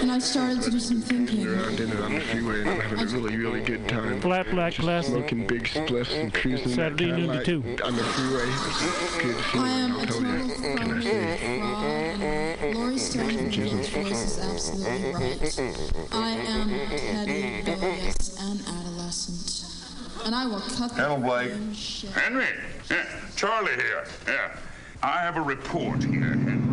and I started to do some thinking. around in it on the freeway and I'm having a really, really good time. Flat Black Just Classic. Smoking big spliffs and cruising that Saturday noon to Cadillac two. on the freeway. It's good I feeling, am I'll a tell total you. Can I say? fraud. Laurie Stone's voice is absolutely right. I am petty, rebellious, and adolescent. And I will cut the Hello, Blake. shit. Henry, yeah, Charlie here. Yeah, I have a report here, Henry, from your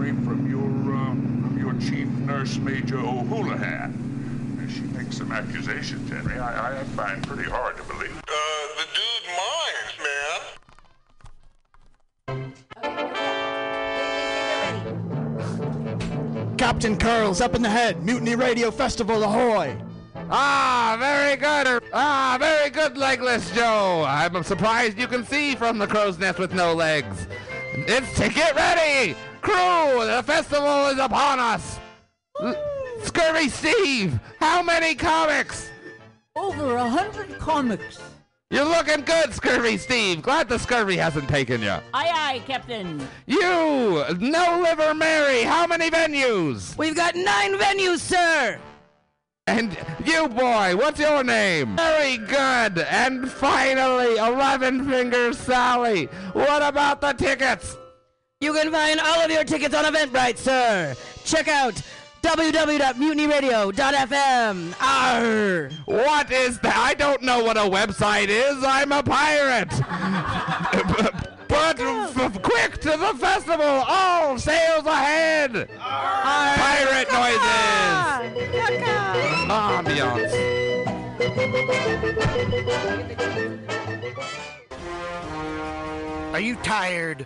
chief nurse, Major O'Houlihan. She makes some accusations, Henry. I, I find pretty hard to believe. Uh, the dude minds, man. Captain Curls up in the head. Mutiny Radio Festival, ahoy! Ah, very good. Ah, very good, legless Joe. I'm surprised you can see from the crow's nest with no legs. It's to get ready, crew. The festival is upon us. L- Scurvy Steve, how many comics? Over a hundred comics. You're looking good, Scurvy Steve. Glad the scurvy hasn't taken you. Aye, aye, Captain. You, No Liver Mary, how many venues? We've got nine venues, sir. And you, boy, what's your name? Very good. And finally, Eleven Fingers Sally. What about the tickets? You can find all of your tickets on Eventbrite, sir. Check out www.mutinyradio.fm. Arr. What is that? I don't know what a website is. I'm a pirate. but f- quick to the festival. All sails ahead. Pirate noises. Ambiance. Are you tired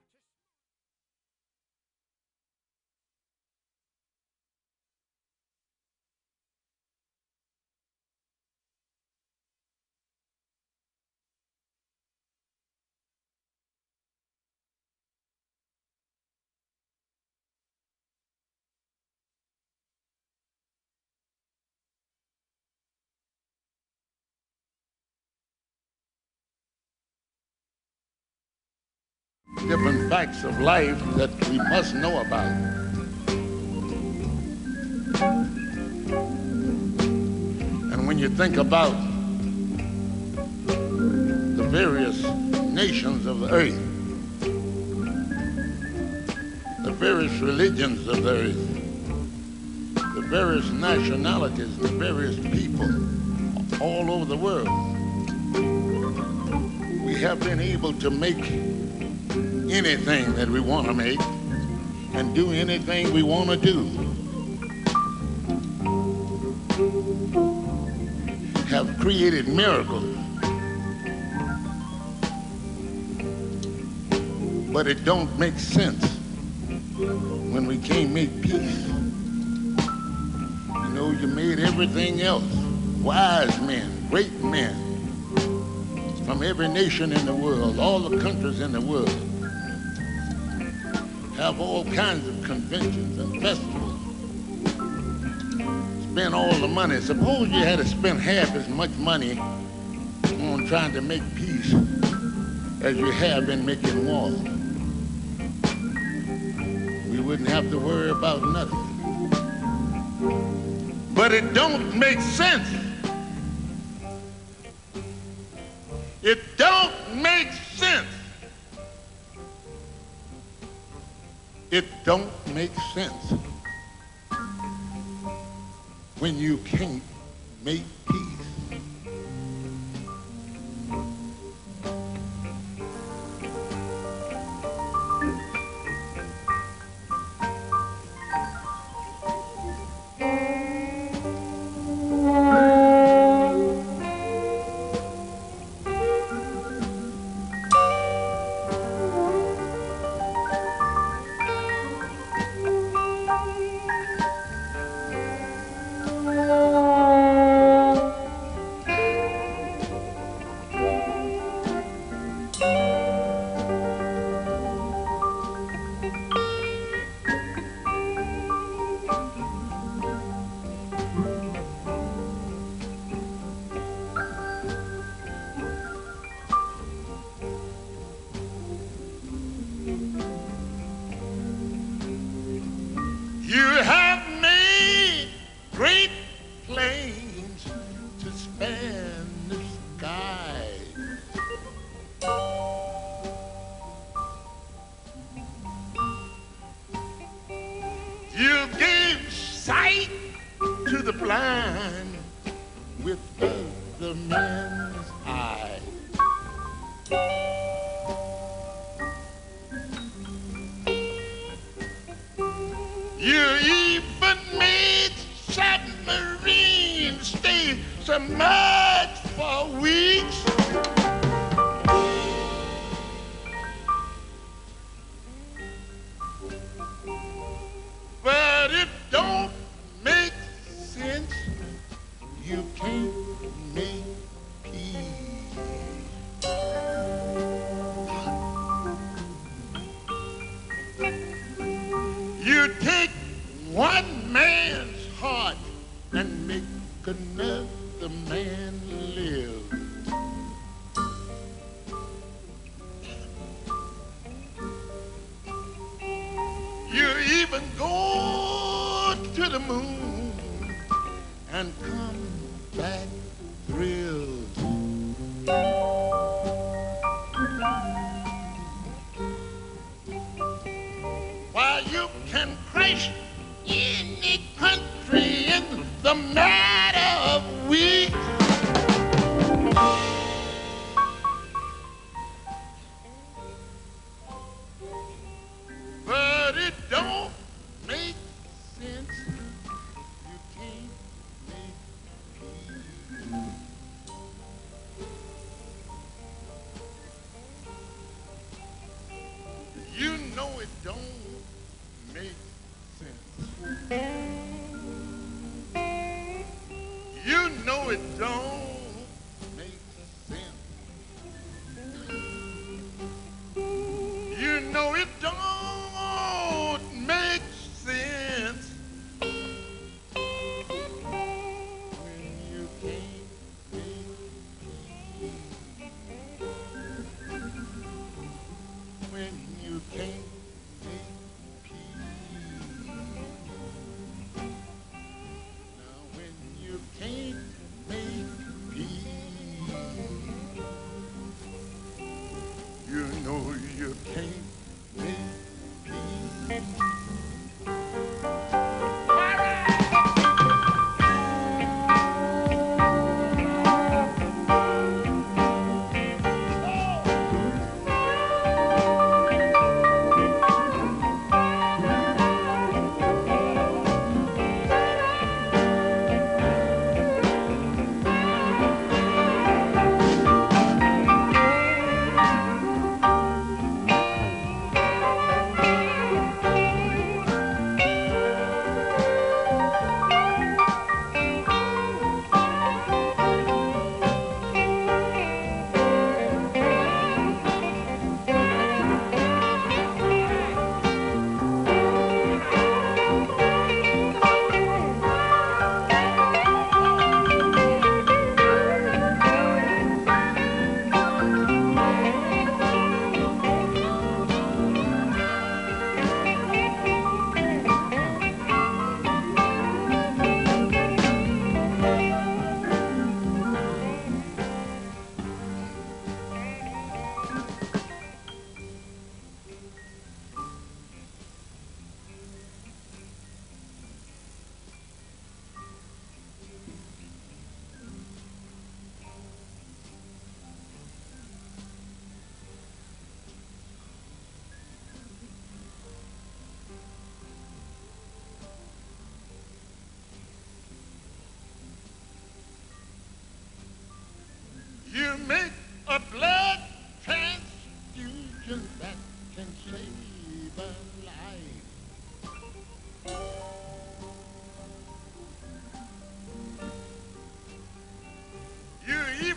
Different facts of life that we must know about. And when you think about the various nations of the earth, the various religions of the earth, the various nationalities, the various people all over the world, we have been able to make anything that we want to make and do anything we want to do. Have created miracles. But it don't make sense when we can't make peace. You know, you made everything else. Wise men, great men from every nation in the world, all the countries in the world have all kinds of conventions and festivals. Spend all the money. Suppose you had to spend half as much money on trying to make peace as you have in making war. We wouldn't have to worry about nothing. But it don't make sense. It don't make sense. It don't make sense when you can't make peace.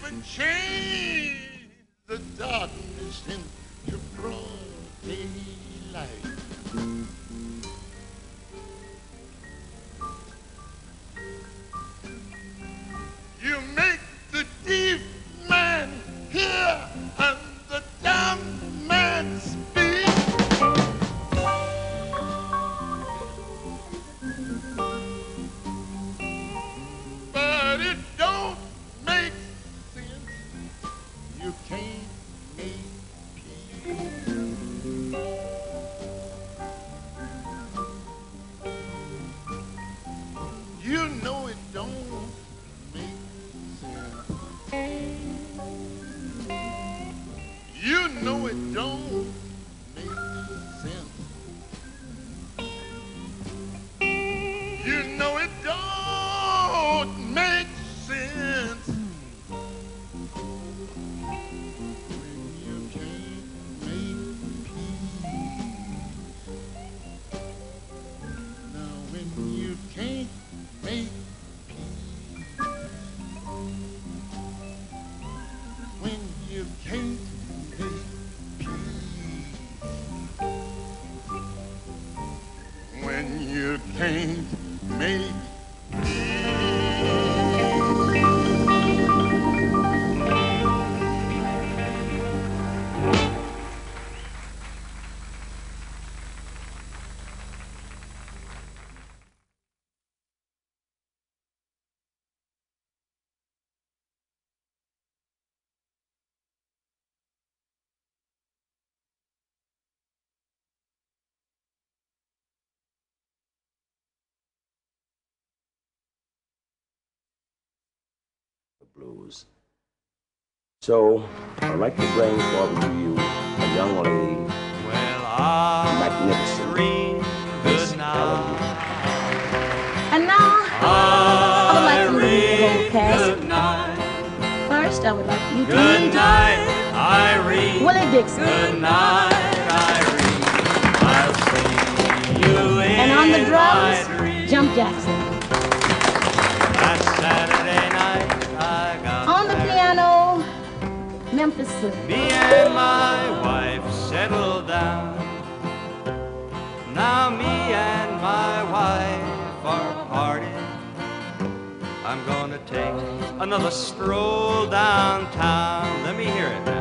You even when you came blues. So I'd like to bring forward to you a young lady, well, I magnificent, Miss Helen. And now I, I would like to go past. First, I would like you to good read. night, Irene. Willie Dixon. Good night, Irene. I'll see you and on the drums, Jump Jackson. Last Saturday Me and my wife settled down. Now me and my wife are parted. I'm gonna take another stroll downtown. Let me hear it.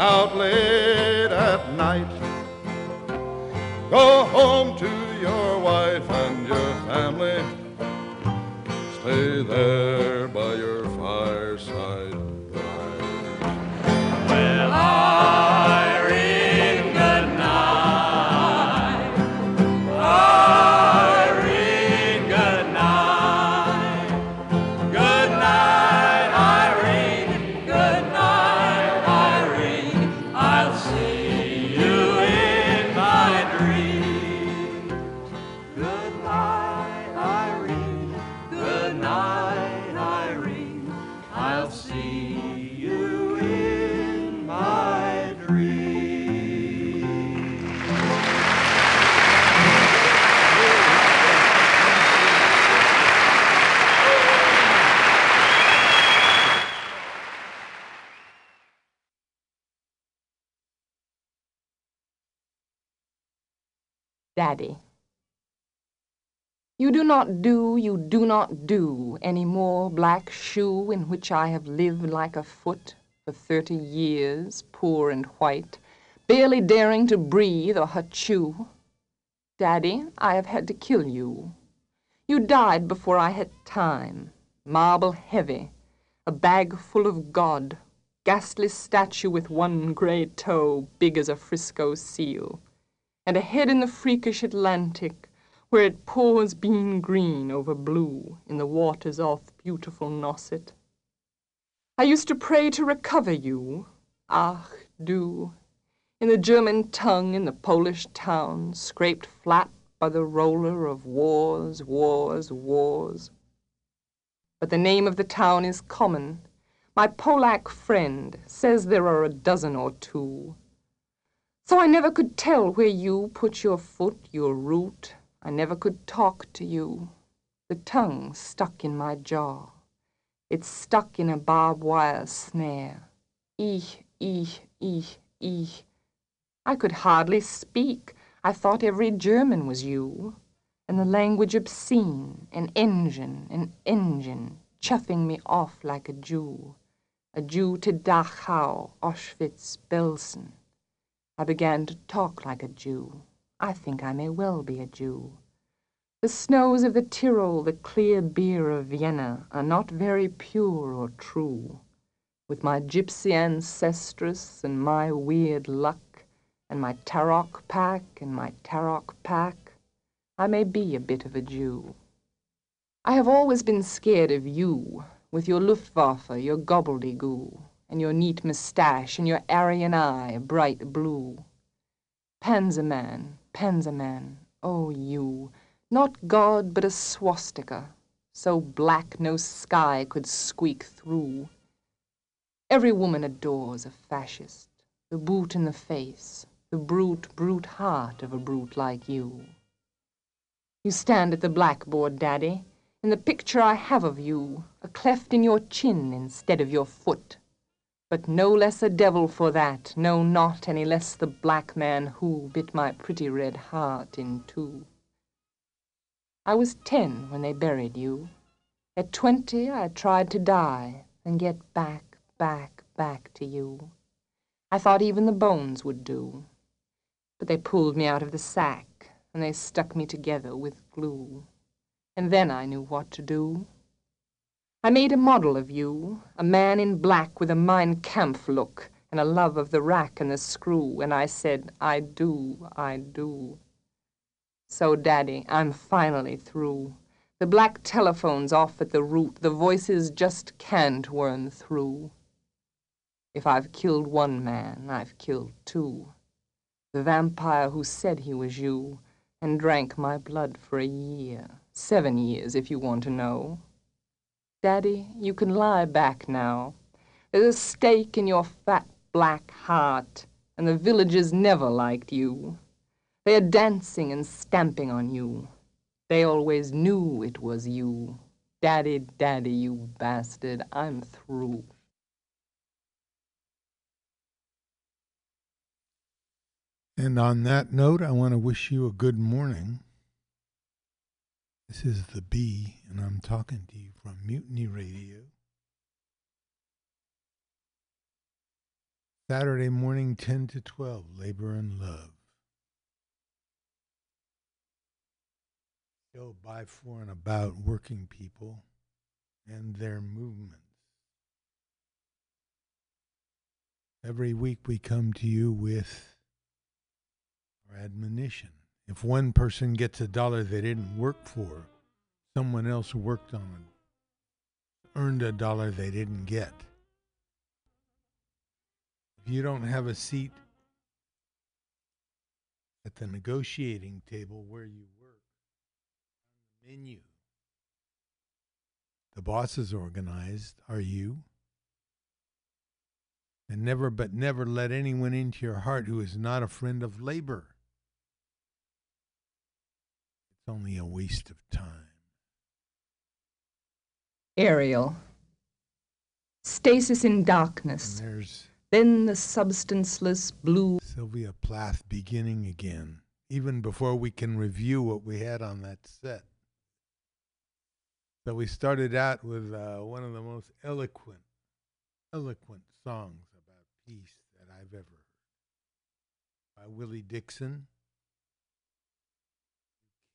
an. daddy. You do not do, you do not do any more black shoe in which I have lived like a foot for thirty years, poor and white, barely daring to breathe or chew. Daddy, I have had to kill you. You died before I had time, marble heavy, a bag full of God, ghastly statue with one gray toe big as a Frisco seal and ahead in the freakish Atlantic, where it pours bean green over blue in the waters off beautiful Nauset. I used to pray to recover you, ach du, in the German tongue in the Polish town, scraped flat by the roller of wars, wars, wars. But the name of the town is common. My Polack friend says there are a dozen or two. So I never could tell where you put your foot, your root. I never could talk to you. The tongue stuck in my jaw. It's stuck in a barbed wire snare. Ich, ich, ich, ich. I could hardly speak. I thought every German was you, and the language obscene, an engine, an engine, chuffing me off like a Jew, a Jew to Dachau, Auschwitz, Belsen. I began to talk like a Jew. I think I may well be a Jew. The snows of the Tyrol, the clear beer of Vienna, are not very pure or true. With my gypsy ancestress and my weird luck, and my Taroc pack and my Taroc pack, I may be a bit of a Jew. I have always been scared of you, with your Luftwaffe, your gobbledygoo, and your neat moustache, and your Aryan eye, bright blue. Panzerman, Panzerman, oh you, not God but a swastika, so black no sky could squeak through. Every woman adores a fascist, the boot in the face, the brute, brute heart of a brute like you. You stand at the blackboard, Daddy, in the picture I have of you, a cleft in your chin instead of your foot. But no less a devil for that, no, not any less the black man who bit my pretty red heart in two. I was ten when they buried you. At twenty I tried to die and get back, back, back to you. I thought even the bones would do. But they pulled me out of the sack, and they stuck me together with glue. And then I knew what to do. I made a model of you, a man in black with a Mein Kampf look and a love of the rack and the screw, and I said, I do, I do. So, Daddy, I'm finally through. The black telephone's off at the root, the voices just can't worm through. If I've killed one man, I've killed two the vampire who said he was you, and drank my blood for a year, seven years if you want to know. Daddy, you can lie back now. There's a stake in your fat black heart, and the villagers never liked you. They are dancing and stamping on you. They always knew it was you. Daddy, daddy, you bastard, I'm through. And on that note, I want to wish you a good morning. This is the B, and I'm talking to you from Mutiny Radio. Saturday morning, 10 to 12, Labor and Love. Show by, for, and about working people and their movements. Every week we come to you with our admonition. If one person gets a dollar they didn't work for, someone else worked on it, earned a dollar they didn't get. If you don't have a seat at the negotiating table where you work, on the menu, the boss is organized, are you? And never but never let anyone into your heart who is not a friend of labor. It's only a waste of time. Ariel. Stasis in darkness. Then the substanceless blue. Sylvia Plath beginning again, even before we can review what we had on that set. So we started out with uh, one of the most eloquent, eloquent songs about peace that I've ever heard by Willie Dixon.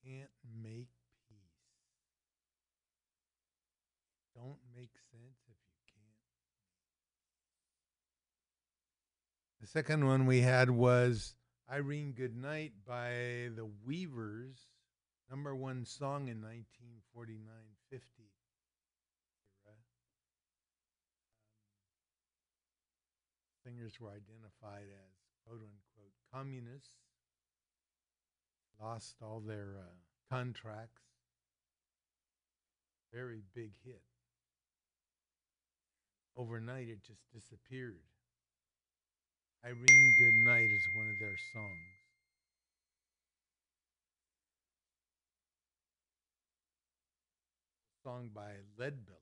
You can't make peace. Don't make sense if you can't. The second one we had was Irene Goodnight by the Weavers, number one song in 1949 50. era. Um, singers were identified as quote unquote communists, lost all their uh, contracts. Very big hit. Overnight, it just disappeared. Irene Goodnight is one of their songs. Song by Leadbelly.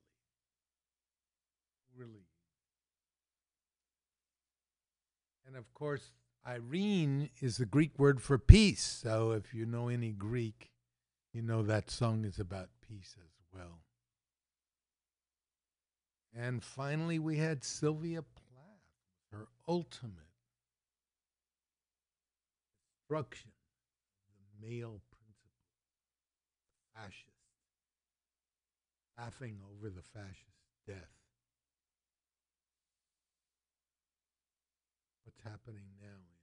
Really. And of course, Irene is the Greek word for peace. So if you know any Greek, you know that song is about peace as well. And finally, we had Sylvia Plath, her ultimate destruction of the male principle, fascist, laughing over the fascist death. What's happening now in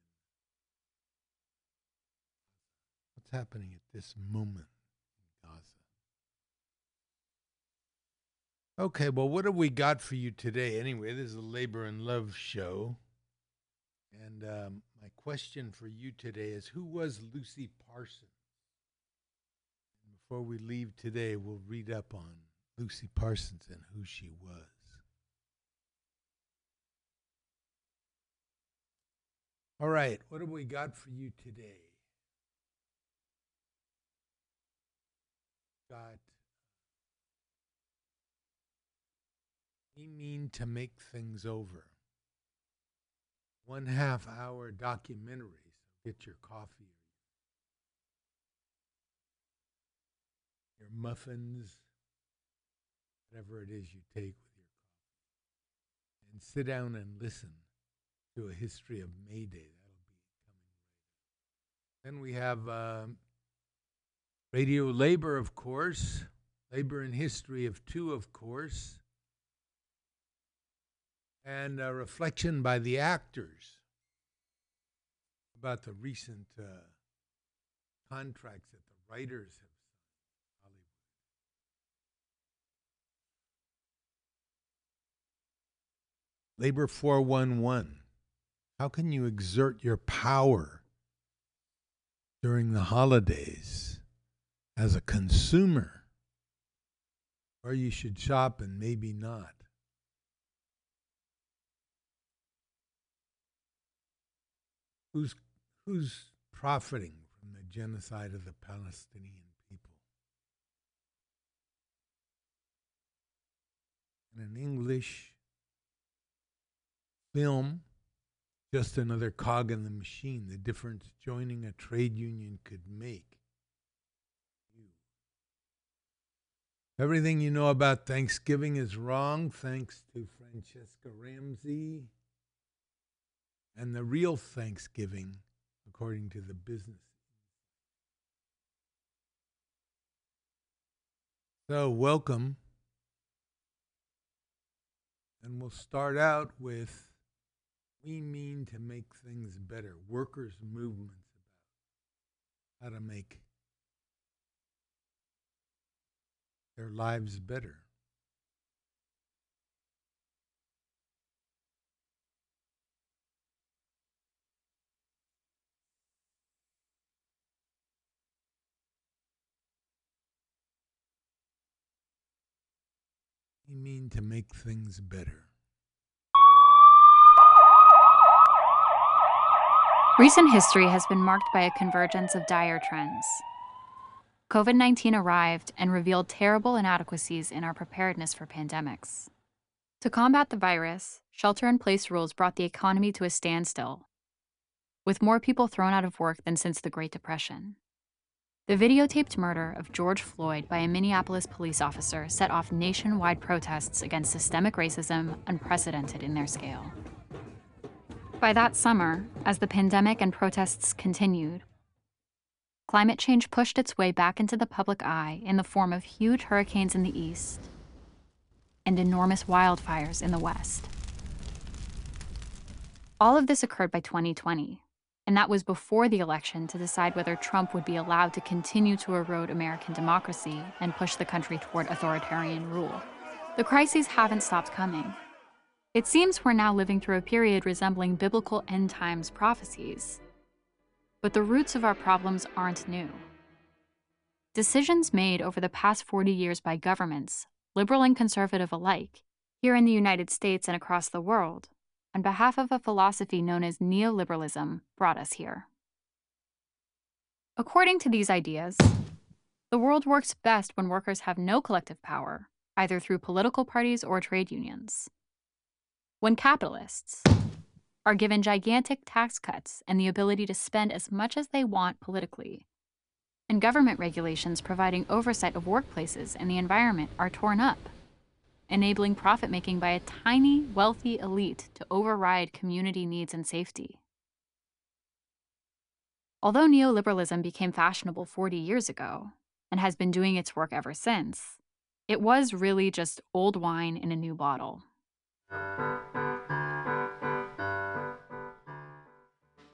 what's happening at this moment in Gaza? Okay, well, what have we got for you today? Anyway, this is a labor and love show. And um, my question for you today is Who was Lucy Parsons? And before we leave today, we'll read up on Lucy Parsons and who she was. All right, what have we got for you today? Got uh, We mean to make things over. One half hour documentary. So get your coffee, your muffins, whatever it is you take with your coffee, and sit down and listen to a history of May Day. That'll be coming. Then we have uh, Radio Labor, of course, Labor and History of Two, of course and a reflection by the actors about the recent uh, contracts that the writers have signed Hollywood. Labor 411. How can you exert your power during the holidays as a consumer? Or you should shop and maybe not. Who's who's profiting from the genocide of the Palestinian people? In an English film, just another cog in the machine, the difference joining a trade union could make. Everything you know about Thanksgiving is wrong, thanks to Franchesca Ramsey and the real Thanksgiving, according to the business. So, welcome. And we'll start out with We Mean to Make Things Better, workers' movements about how to make their lives better. Mean to make things better. Recent history has been marked by a convergence of dire trends. COVID 19 arrived and revealed terrible inadequacies in our preparedness for pandemics. To combat the virus, shelter in place rules brought the economy to a standstill, with more people thrown out of work than since the Great Depression. The videotaped murder of George Floyd by a Minneapolis police officer set off nationwide protests against systemic racism unprecedented in their scale. By that summer, as the pandemic and protests continued, climate change pushed its way back into the public eye in the form of huge hurricanes in the east and enormous wildfires in the west. All of this occurred by 2020, and that was before the election to decide whether Trump would be allowed to continue to erode American democracy and push the country toward authoritarian rule. The crises haven't stopped coming. It seems we're now living through a period resembling biblical end times prophecies. But the roots of our problems aren't new. Decisions made over the past 40 years by governments, liberal and conservative alike, here in the United States and across the world, on behalf of a philosophy known as neoliberalism, brought us here. According to these ideas, the world works best when workers have no collective power, either through political parties or trade unions. When capitalists are given gigantic tax cuts and the ability to spend as much as they want politically, and government regulations providing oversight of workplaces and the environment are torn up enabling profit making by a tiny, wealthy elite to override community needs and safety. Although neoliberalism became fashionable 40 years ago and has been doing its work ever since, it was really just old wine in a new bottle.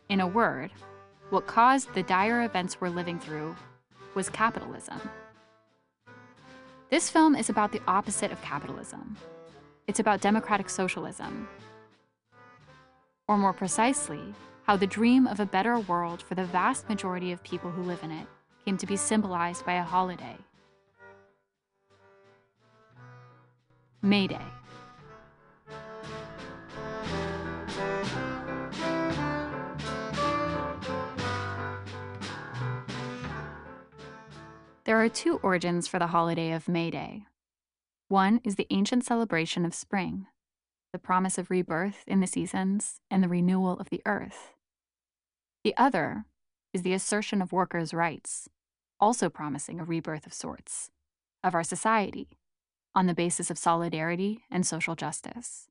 In a word, what caused the dire events we're living through was capitalism. This film is about the opposite of capitalism. It's about democratic socialism. Or more precisely, how the dream of a better world for the vast majority of people who live in it came to be symbolized by a holiday. May Day. There are two origins for the holiday of May Day. One is the ancient celebration of spring, the promise of rebirth in the seasons and the renewal of the earth. The other is the assertion of workers' rights, also promising a rebirth of sorts, of our society, on the basis of solidarity and social justice.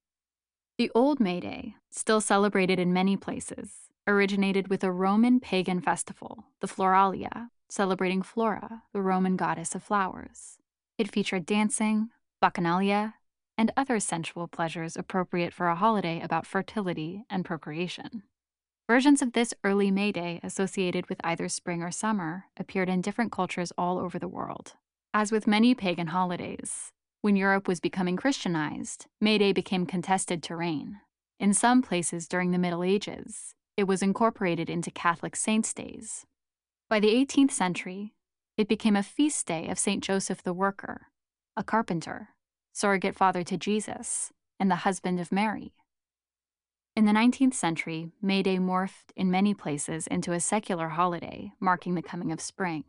The old May Day, still celebrated in many places, originated with a Roman pagan festival, the Floralia, celebrating Flora, the Roman goddess of flowers. It featured dancing, bacchanalia, and other sensual pleasures appropriate for a holiday about fertility and procreation. Versions of this early May Day associated with either spring or summer appeared in different cultures all over the world. As with many pagan holidays, when Europe was becoming Christianized, May Day became contested terrain. In some places during the Middle Ages, it was incorporated into Catholic saints' days, by the 18th century, it became a feast day of St. Joseph the Worker, a carpenter, surrogate father to Jesus, and the husband of Mary. In the 19th century, May Day morphed in many places into a secular holiday marking the coming of spring.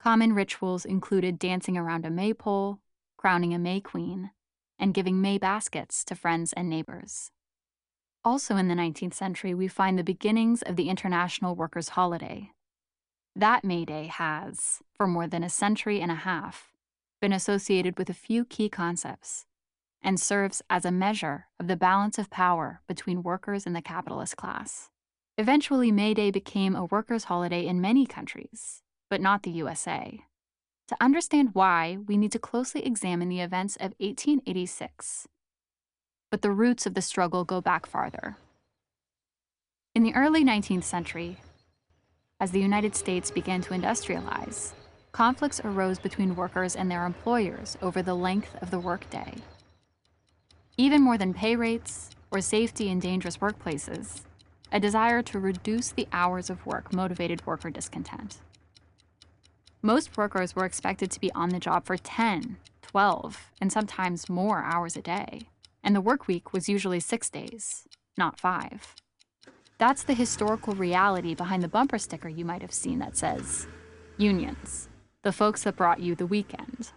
Common rituals included dancing around a maypole, crowning a May Queen, and giving May baskets to friends and neighbors. Also in the 19th century, we find the beginnings of the International Workers' Holiday, that May Day has, for more than a century and a half, been associated with a few key concepts and serves as a measure of the balance of power between workers and the capitalist class. Eventually, May Day became a workers' holiday in many countries, but not the USA. To understand why, we need to closely examine the events of 1886. But the roots of the struggle go back farther. In the early 19th century, as the United States began to industrialize, conflicts arose between workers and their employers over the length of the workday. Even more than pay rates or safety in dangerous workplaces, a desire to reduce the hours of work motivated worker discontent. Most workers were expected to be on the job for 10, 12, and sometimes more hours a day, and the work week was usually six days, not five. That's the historical reality behind the bumper sticker you might have seen that says, Unions, the folks that brought you the weekend.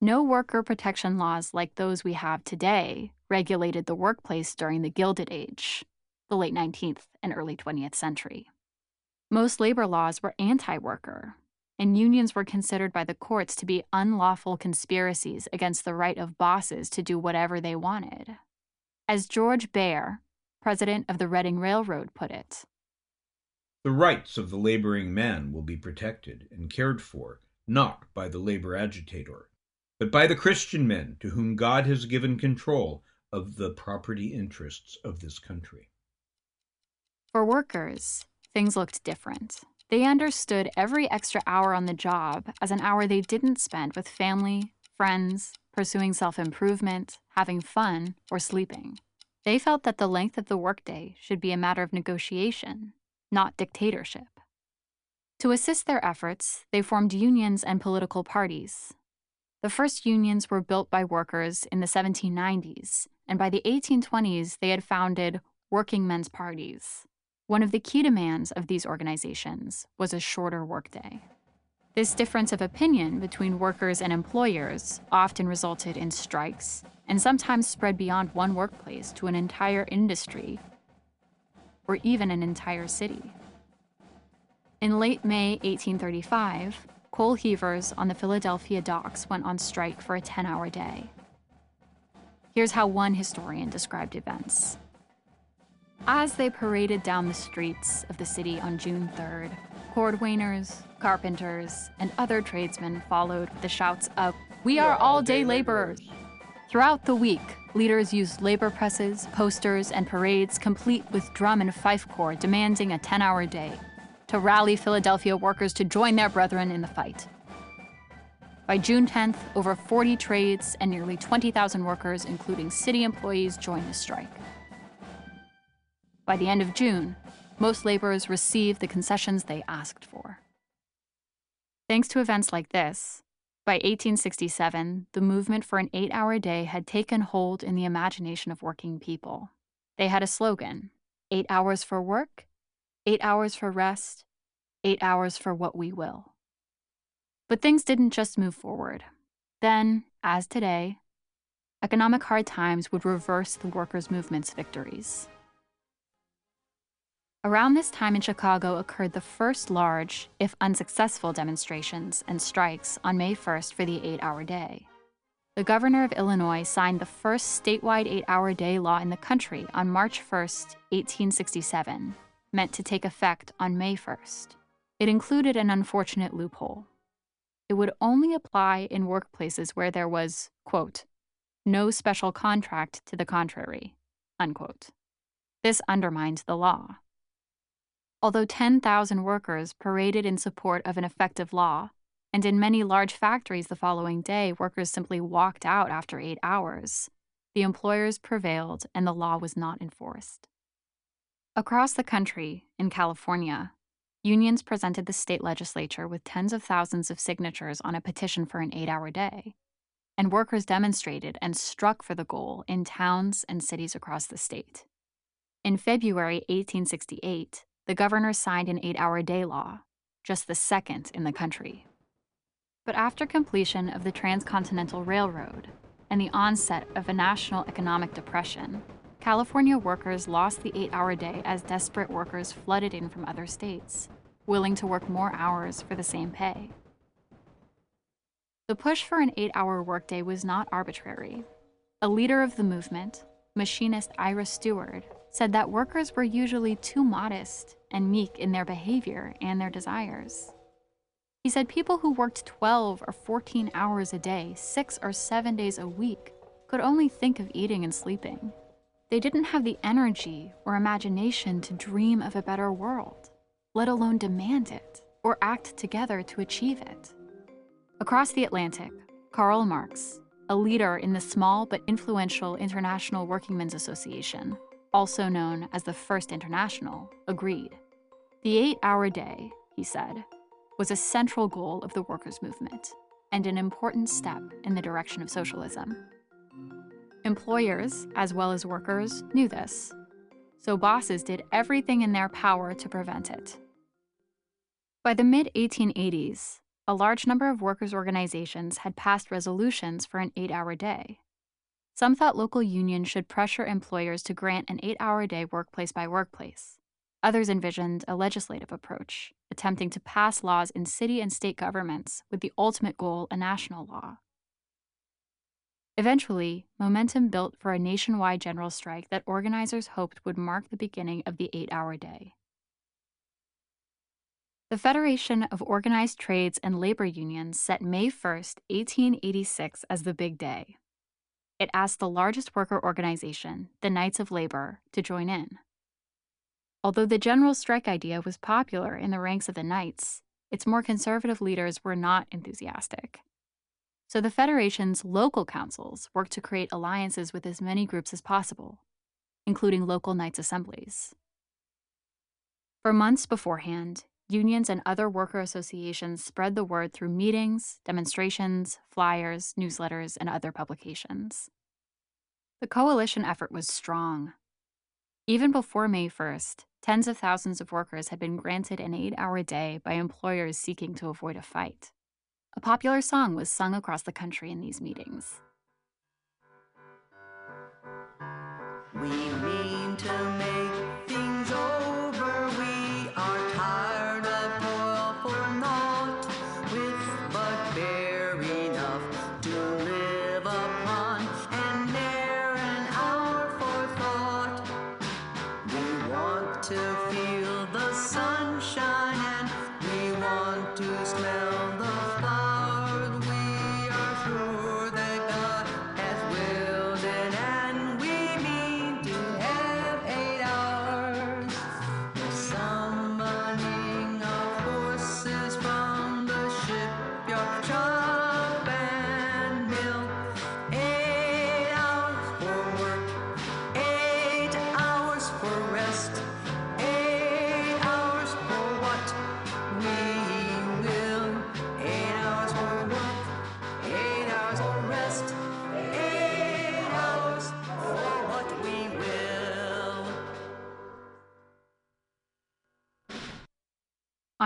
No worker protection laws like those we have today regulated the workplace during the Gilded Age, the late 19th and early 20th century. Most labor laws were anti worker, and unions were considered by the courts to be unlawful conspiracies against the right of bosses to do whatever they wanted. As George Baer, president of the Reading Railroad, put it, The rights of the laboring man will be protected and cared for, not by the labor agitator, but by the Christian men to whom God has given control of the property interests of this country. For workers, things looked different. They understood every extra hour on the job as an hour they didn't spend with family, friends, pursuing self improvement, having fun, or sleeping. They felt that the length of the workday should be a matter of negotiation, not dictatorship. To assist their efforts, they formed unions and political parties. The first unions were built by workers in the 1790s, and by the 1820s, they had founded working men's parties. One of the key demands of these organizations was a shorter workday. This difference of opinion between workers and employers often resulted in strikes and sometimes spread beyond one workplace to an entire industry or even an entire city. In late May 1835, coal heavers on the Philadelphia docks went on strike for a 10 hour day. Here's how one historian described events. As they paraded down the streets of the city on June 3rd, cordwainers, carpenters, and other tradesmen followed with the shouts of, We are all day laborers! Throughout the week, leaders used labor presses, posters, and parades complete with drum and fife corps demanding a 10 hour day to rally Philadelphia workers to join their brethren in the fight. By June 10th, over 40 trades and nearly 20,000 workers, including city employees, joined the strike. By the end of June, most laborers received the concessions they asked for. Thanks to events like this, by 1867, the movement for an eight hour day had taken hold in the imagination of working people. They had a slogan eight hours for work, eight hours for rest, eight hours for what we will. But things didn't just move forward. Then, as today, economic hard times would reverse the workers' movement's victories. Around this time in Chicago occurred the first large, if unsuccessful, demonstrations and strikes on May 1st for the eight hour day. The governor of Illinois signed the first statewide eight hour day law in the country on March 1st, 1867, meant to take effect on May 1st. It included an unfortunate loophole. It would only apply in workplaces where there was, quote, no special contract to the contrary, unquote. This undermined the law. Although 10,000 workers paraded in support of an effective law, and in many large factories the following day, workers simply walked out after eight hours, the employers prevailed and the law was not enforced. Across the country, in California, unions presented the state legislature with tens of thousands of signatures on a petition for an eight hour day, and workers demonstrated and struck for the goal in towns and cities across the state. In February 1868, the governor signed an eight hour day law, just the second in the country. But after completion of the Transcontinental Railroad and the onset of a national economic depression, California workers lost the eight hour day as desperate workers flooded in from other states, willing to work more hours for the same pay. The push for an eight hour workday was not arbitrary. A leader of the movement, machinist Ira Stewart, said that workers were usually too modest and meek in their behavior and their desires. He said people who worked 12 or 14 hours a day, six or seven days a week, could only think of eating and sleeping. They didn't have the energy or imagination to dream of a better world, let alone demand it or act together to achieve it. Across the Atlantic, Karl Marx, a leader in the small but influential International Workingmen's Association, also known as the First International, agreed. The eight hour day, he said, was a central goal of the workers' movement and an important step in the direction of socialism. Employers, as well as workers, knew this, so bosses did everything in their power to prevent it. By the mid 1880s, a large number of workers' organizations had passed resolutions for an eight hour day. Some thought local unions should pressure employers to grant an eight hour day workplace by workplace. Others envisioned a legislative approach, attempting to pass laws in city and state governments with the ultimate goal a national law. Eventually, momentum built for a nationwide general strike that organizers hoped would mark the beginning of the eight hour day. The Federation of Organized Trades and Labor Unions set May 1, 1886, as the big day. It asked the largest worker organization, the Knights of Labor, to join in. Although the general strike idea was popular in the ranks of the Knights, its more conservative leaders were not enthusiastic. So the Federation's local councils worked to create alliances with as many groups as possible, including local Knights assemblies. For months beforehand, unions and other worker associations spread the word through meetings, demonstrations, flyers, newsletters, and other publications. The coalition effort was strong. Even before May 1st, tens of thousands of workers had been granted an eight hour day by employers seeking to avoid a fight. A popular song was sung across the country in these meetings. We mean to make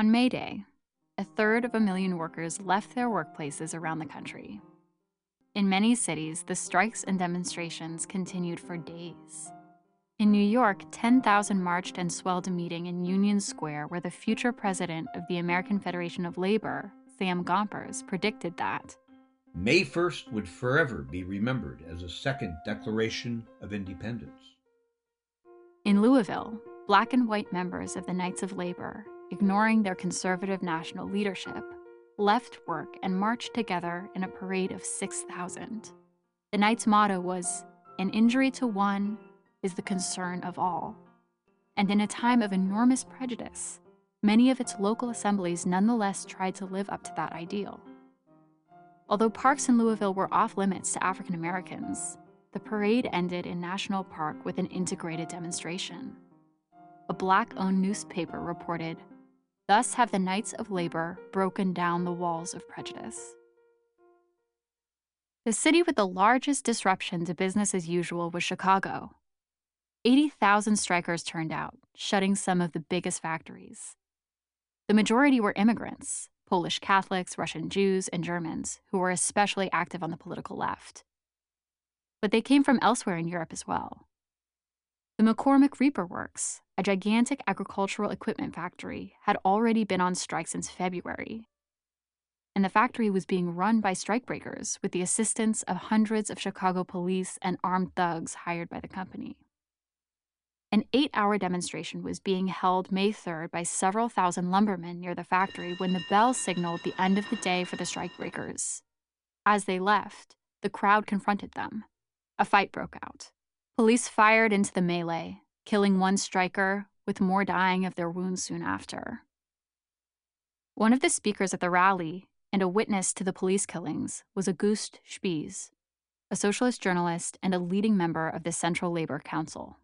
On May Day, a third of a million workers left their workplaces around the country. In many cities, the strikes and demonstrations continued for days. In New York, 10,000 marched and swelled a meeting in Union Square where the future president of the American Federation of Labor, Sam Gompers, predicted that May 1st would forever be remembered as a second Declaration of Independence. In Louisville, black and white members of the Knights of Labor, ignoring their conservative national leadership, left work and marched together in a parade of 6,000. The Knights' motto was An injury to one is the concern of all. And in a time of enormous prejudice, many of its local assemblies nonetheless tried to live up to that ideal. Although parks in Louisville were off limits to African Americans, the parade ended in National Park with an integrated demonstration. A black owned newspaper reported, Thus have the Knights of Labor broken down the walls of prejudice. The city with the largest disruption to business as usual was Chicago. 80,000 strikers turned out, shutting some of the biggest factories. The majority were immigrants Polish Catholics, Russian Jews, and Germans, who were especially active on the political left. But they came from elsewhere in Europe as well. The McCormick Reaper Works, a gigantic agricultural equipment factory, had already been on strike since February. And the factory was being run by strikebreakers with the assistance of hundreds of Chicago police and armed thugs hired by the company. An eight hour demonstration was being held May 3rd by several thousand lumbermen near the factory when the bell signaled the end of the day for the strikebreakers. As they left, the crowd confronted them. A fight broke out. Police fired into the melee, killing one striker, with more dying of their wounds soon after. One of the speakers at the rally and a witness to the police killings was August Spies, a socialist journalist and a leading member of the Central Labor Council.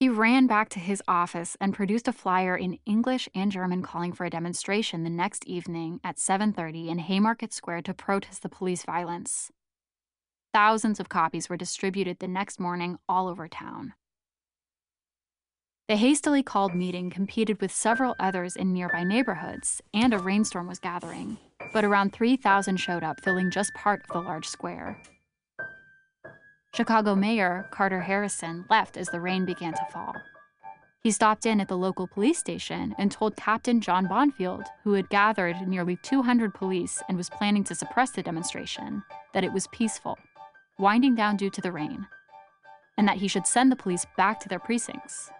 He ran back to his office and produced a flyer in English and German calling for a demonstration the next evening at 7:30 in Haymarket Square to protest the police violence. Thousands of copies were distributed the next morning all over town. The hastily called meeting competed with several others in nearby neighborhoods, and a rainstorm was gathering, but around 3,000 showed up, filling just part of the large square. Chicago Mayor Carter Harrison left as the rain began to fall. He stopped in at the local police station and told Captain John Bonfield, who had gathered nearly 200 police and was planning to suppress the demonstration, that it was peaceful, winding down due to the rain, and that he should send the police back to their precincts.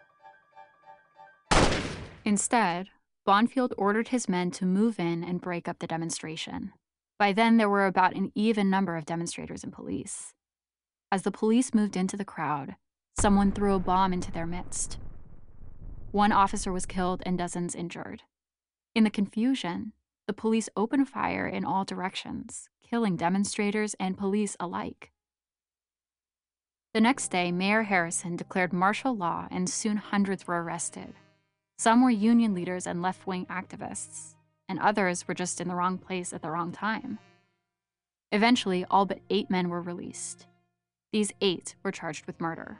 Instead, Bonfield ordered his men to move in and break up the demonstration. By then, there were about an even number of demonstrators and police. As the police moved into the crowd, someone threw a bomb into their midst. One officer was killed and dozens injured. In the confusion, the police opened fire in all directions, killing demonstrators and police alike. The next day, Mayor Harrison declared martial law and soon hundreds were arrested. Some were union leaders and left wing activists, and others were just in the wrong place at the wrong time. Eventually, all but eight men were released. These eight were charged with murder.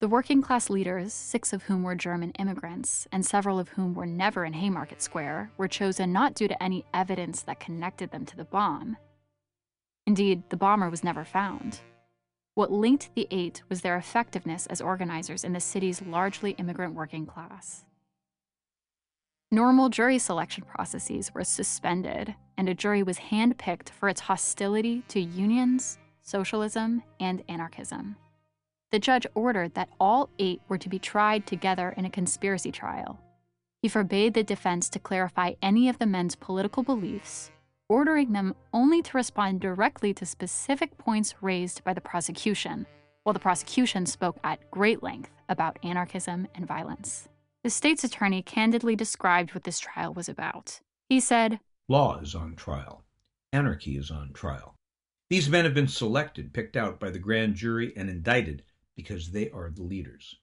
The working class leaders, six of whom were German immigrants, and several of whom were never in Haymarket Square, were chosen not due to any evidence that connected them to the bomb. Indeed, the bomber was never found. What linked the eight was their effectiveness as organizers in the city's largely immigrant working class. Normal jury selection processes were suspended, and a jury was handpicked for its hostility to unions, socialism, and anarchism. The judge ordered that all eight were to be tried together in a conspiracy trial. He forbade the defense to clarify any of the men's political beliefs, ordering them only to respond directly to specific points raised by the prosecution, while the prosecution spoke at great length about anarchism and violence. The state's attorney candidly described what this trial was about. He said, Law is on trial. Anarchy is on trial. These men have been selected, picked out by the grand jury, and indicted because they are the leaders.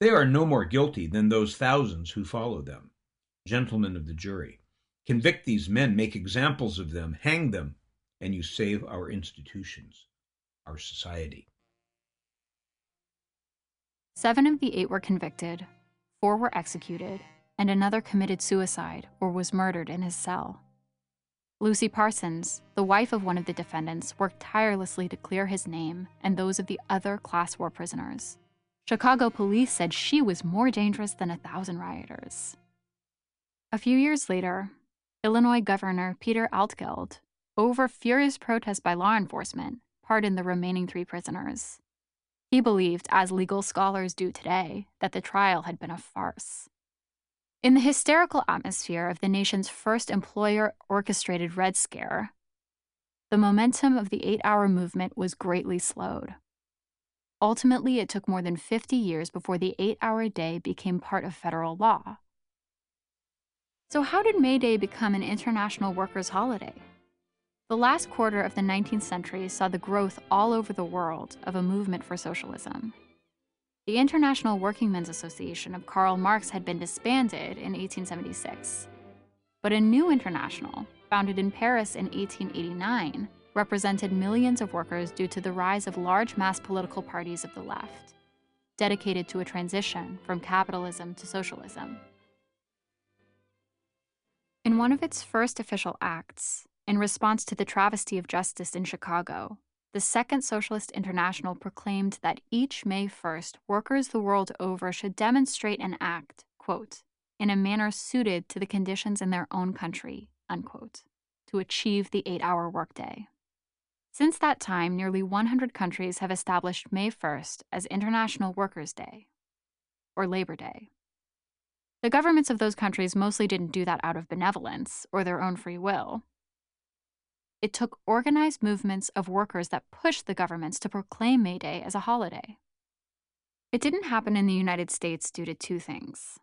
They are no more guilty than those thousands who follow them. Gentlemen of the jury, convict these men, make examples of them, hang them, and you save our institutions, our society. Seven of the eight were convicted, four were executed, and another committed suicide or was murdered in his cell. Lucy Parsons, the wife of one of the defendants, worked tirelessly to clear his name and those of the other class war prisoners. Chicago police said she was more dangerous than a thousand rioters. A few years later, Illinois Governor Peter Altgeld, over furious protest by law enforcement, pardoned the remaining three prisoners. He believed, as legal scholars do today, that the trial had been a farce. In the hysterical atmosphere of the nation's first employer orchestrated Red Scare, the momentum of the eight hour movement was greatly slowed. Ultimately, it took more than 50 years before the eight hour day became part of federal law. So, how did May Day become an international workers' holiday? The last quarter of the 19th century saw the growth all over the world of a movement for socialism. The International Workingmen's Association of Karl Marx had been disbanded in 1876. But a new international, founded in Paris in 1889, represented millions of workers due to the rise of large mass political parties of the left, dedicated to a transition from capitalism to socialism. In one of its first official acts, in response to the travesty of justice in Chicago, the Second Socialist International proclaimed that each May 1st, workers the world over should demonstrate and act, quote, in a manner suited to the conditions in their own country, unquote, to achieve the eight hour workday. Since that time, nearly 100 countries have established May 1st as International Workers' Day, or Labor Day. The governments of those countries mostly didn't do that out of benevolence or their own free will. It took organized movements of workers that pushed the governments to proclaim May Day as a holiday. It didn't happen in the United States due to two things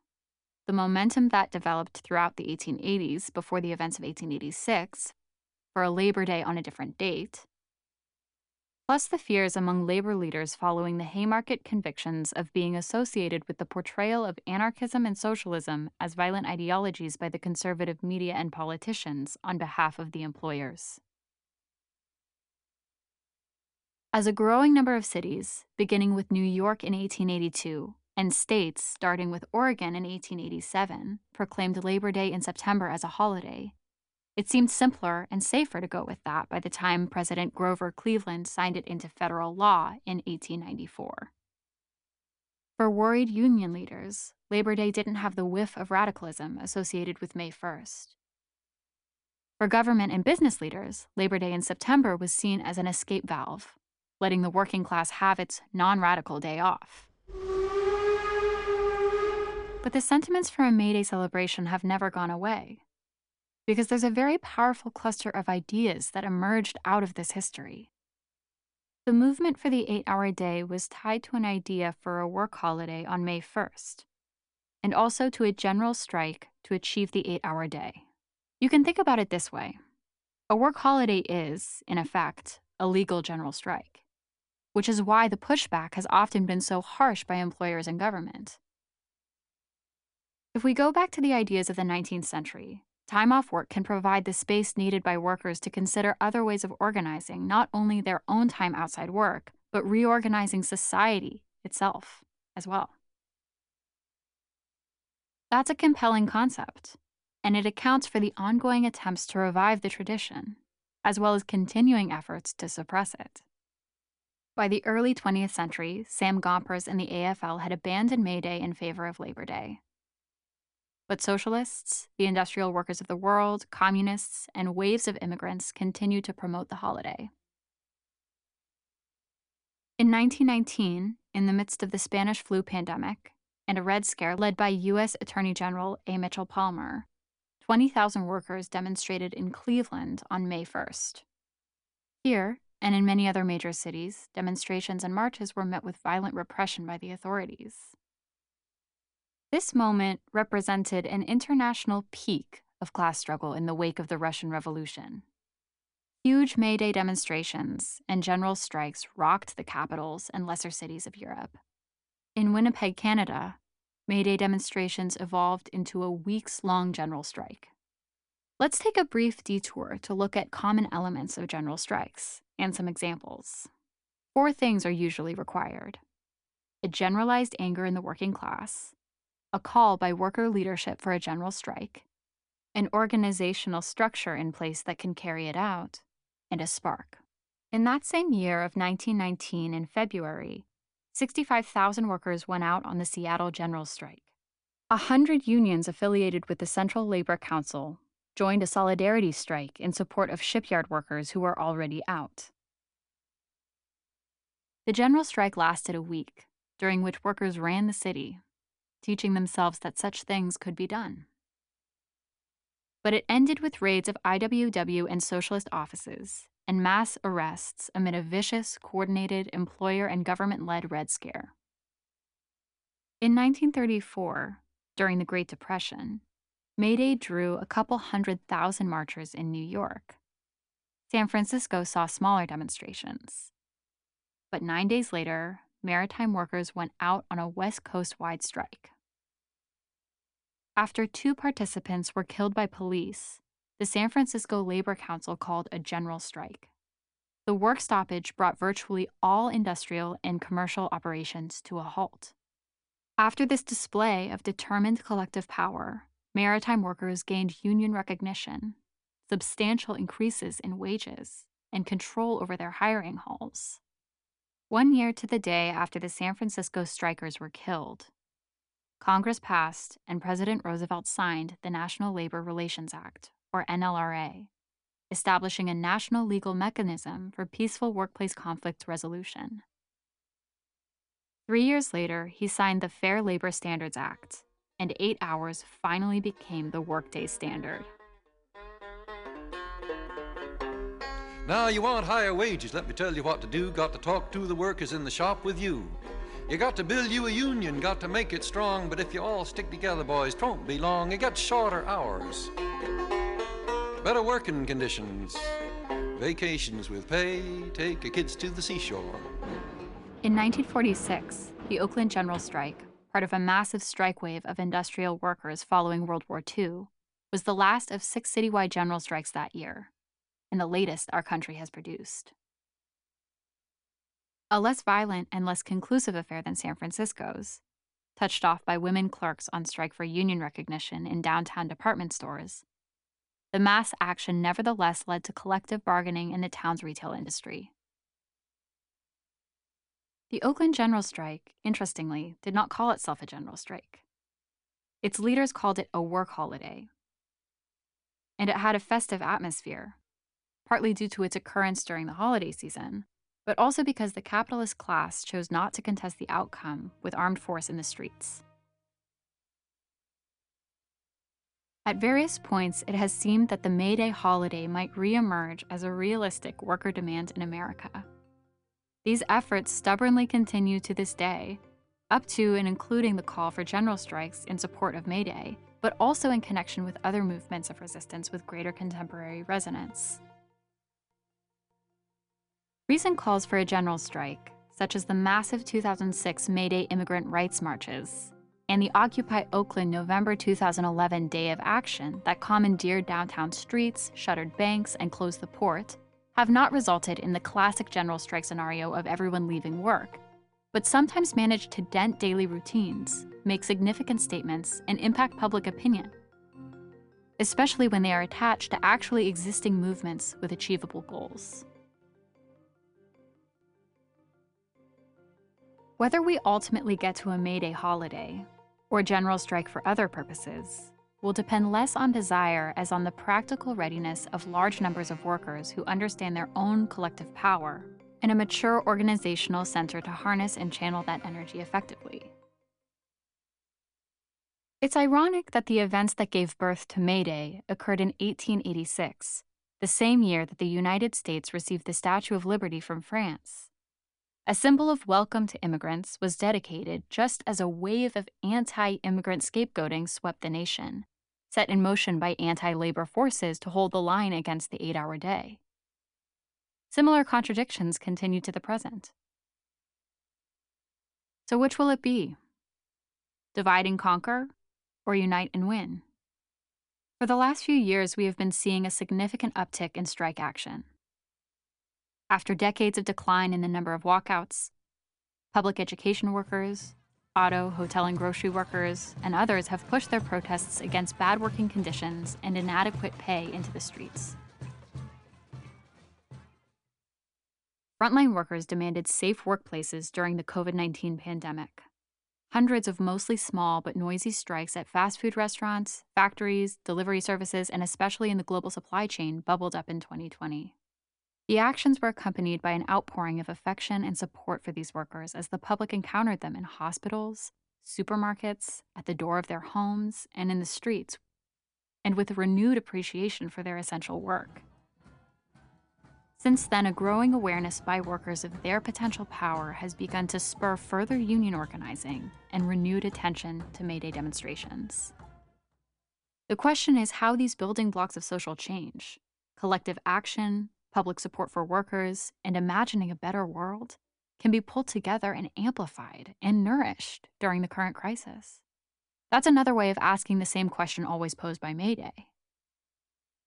the momentum that developed throughout the 1880s before the events of 1886 for a Labor Day on a different date, plus the fears among labor leaders following the Haymarket convictions of being associated with the portrayal of anarchism and socialism as violent ideologies by the conservative media and politicians on behalf of the employers. As a growing number of cities, beginning with New York in 1882, and states, starting with Oregon in 1887, proclaimed Labor Day in September as a holiday, it seemed simpler and safer to go with that by the time President Grover Cleveland signed it into federal law in 1894. For worried union leaders, Labor Day didn't have the whiff of radicalism associated with May 1st. For government and business leaders, Labor Day in September was seen as an escape valve, letting the working class have its non radical day off. But the sentiments for a May Day celebration have never gone away, because there's a very powerful cluster of ideas that emerged out of this history. The movement for the eight hour day was tied to an idea for a work holiday on May 1st, and also to a general strike to achieve the eight hour day. You can think about it this way a work holiday is, in effect, a legal general strike, which is why the pushback has often been so harsh by employers and government. If we go back to the ideas of the 19th century, time off work can provide the space needed by workers to consider other ways of organizing not only their own time outside work, but reorganizing society itself as well. That's a compelling concept, and it accounts for the ongoing attempts to revive the tradition, as well as continuing efforts to suppress it. By the early 20th century, Sam Gompers and the AFL had abandoned May Day in favor of Labor Day. But socialists, the industrial workers of the world, communists, and waves of immigrants continue to promote the holiday. In 1919, in the midst of the Spanish flu pandemic and a Red Scare led by U.S. Attorney General A. Mitchell Palmer, 20,000 workers demonstrated in Cleveland on May 1st. Here, and in many other major cities, demonstrations and marches were met with violent repression by the authorities. This moment represented an international peak of class struggle in the wake of the Russian Revolution. Huge May Day demonstrations and general strikes rocked the capitals and lesser cities of Europe. In Winnipeg, Canada, May Day demonstrations evolved into a weeks long general strike. Let's take a brief detour to look at common elements of general strikes and some examples. Four things are usually required a generalized anger in the working class, a call by worker leadership for a general strike, an organizational structure in place that can carry it out, and a spark. In that same year of 1919, in February, 65,000 workers went out on the Seattle general strike. A hundred unions affiliated with the Central Labor Council joined a solidarity strike in support of shipyard workers who were already out. The general strike lasted a week, during which workers ran the city, teaching themselves that such things could be done. But it ended with raids of IWW and socialist offices and mass arrests amid a vicious, coordinated employer and government led Red Scare. In 1934, during the Great Depression, May Day drew a couple hundred thousand marchers in New York. San Francisco saw smaller demonstrations. But nine days later, maritime workers went out on a West Coast wide strike. After two participants were killed by police, the San Francisco Labor Council called a general strike. The work stoppage brought virtually all industrial and commercial operations to a halt. After this display of determined collective power, maritime workers gained union recognition, substantial increases in wages, and control over their hiring halls. One year to the day after the San Francisco strikers were killed, Congress passed and President Roosevelt signed the National Labor Relations Act, or NLRA, establishing a national legal mechanism for peaceful workplace conflict resolution. Three years later, he signed the Fair Labor Standards Act, and eight hours finally became the workday standard. Now, you want higher wages, let me tell you what to do. Got to talk to the workers in the shop with you. You got to build you a union, got to make it strong, but if you all stick together, boys, 'twon't be long. You got shorter hours better working conditions, vacations with pay, take your kids to the seashore. In 1946, the Oakland General Strike, part of a massive strike wave of industrial workers following World War II, was the last of six citywide general strikes that year, and the latest our country has produced. A less violent and less conclusive affair than San Francisco's, touched off by women clerks on strike for union recognition in downtown department stores, the mass action nevertheless led to collective bargaining in the town's retail industry. The Oakland General Strike, interestingly, did not call itself a general strike. Its leaders called it a work holiday. And it had a festive atmosphere, partly due to its occurrence during the holiday season, but also because the capitalist class chose not to contest the outcome with armed force in the streets. At various points, it has seemed that the May Day holiday might reemerge as a realistic worker demand in America. These efforts stubbornly continue to this day, up to and including the call for general strikes in support of May Day, but also in connection with other movements of resistance with greater contemporary resonance. Recent calls for a general strike, such as the massive 2006 May Day immigrant rights marches and the Occupy Oakland November 2011 Day of Action that commandeered downtown streets, shuttered banks, and closed the port, have not resulted in the classic general strike scenario of everyone leaving work, but sometimes manage to dent daily routines, make significant statements, and impact public opinion, especially when they are attached to actually existing movements with achievable goals. Whether we ultimately get to a May Day holiday, or general strike for other purposes, will depend less on desire as on the practical readiness of large numbers of workers who understand their own collective power and a mature organizational center to harness and channel that energy effectively. It's ironic that the events that gave birth to May Day occurred in 1886, the same year that the United States received the Statue of Liberty from France. A symbol of welcome to immigrants was dedicated just as a wave of anti immigrant scapegoating swept the nation, set in motion by anti labor forces to hold the line against the eight hour day. Similar contradictions continue to the present. So, which will it be? Divide and conquer, or unite and win? For the last few years, we have been seeing a significant uptick in strike action. After decades of decline in the number of walkouts, public education workers, auto, hotel, and grocery workers, and others have pushed their protests against bad working conditions and inadequate pay into the streets. Frontline workers demanded safe workplaces during the COVID 19 pandemic. Hundreds of mostly small but noisy strikes at fast food restaurants, factories, delivery services, and especially in the global supply chain bubbled up in 2020. The actions were accompanied by an outpouring of affection and support for these workers as the public encountered them in hospitals, supermarkets, at the door of their homes, and in the streets, and with a renewed appreciation for their essential work. Since then, a growing awareness by workers of their potential power has begun to spur further union organizing and renewed attention to May Day demonstrations. The question is how these building blocks of social change, collective action, public support for workers, and imagining a better world can be pulled together and amplified and nourished during the current crisis. That's another way of asking the same question always posed by May Day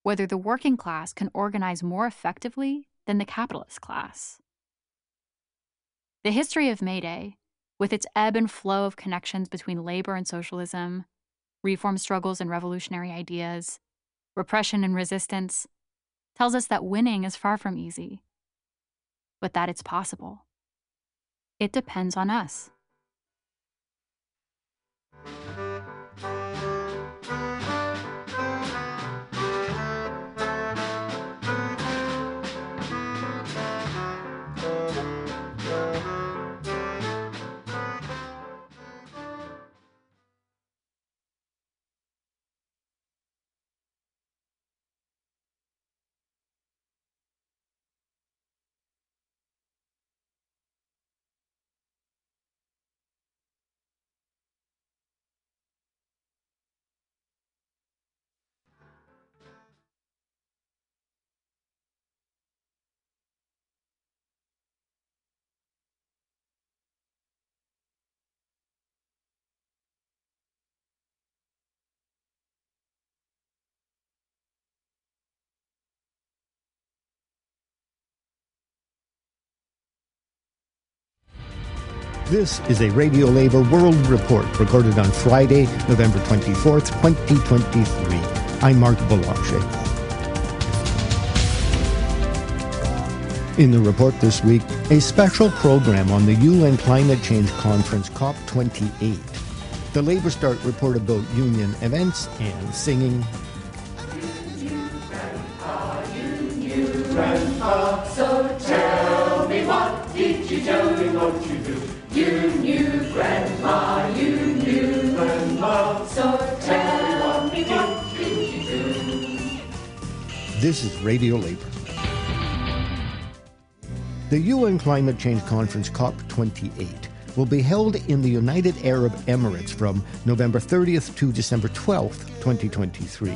whether the working class can organize more effectively than the capitalist class. The history of May Day, with its ebb and flow of connections between labor and socialism, reform struggles and revolutionary ideas, repression and resistance, tells us that winning is far from easy, but that it's possible. It depends on us. This is a Radio Labor World Report recorded on Friday, November 24th, 2023. I'm Mark Boulanger. In the report this week, a special program on the UN Climate Change Conference COP28. The LabourStart report about union events and singing. So tell me what did you me what? You This is Radio Labor. The UN Climate Change Conference COP28 will be held in the United Arab Emirates from November 30th to December 12th, 2023.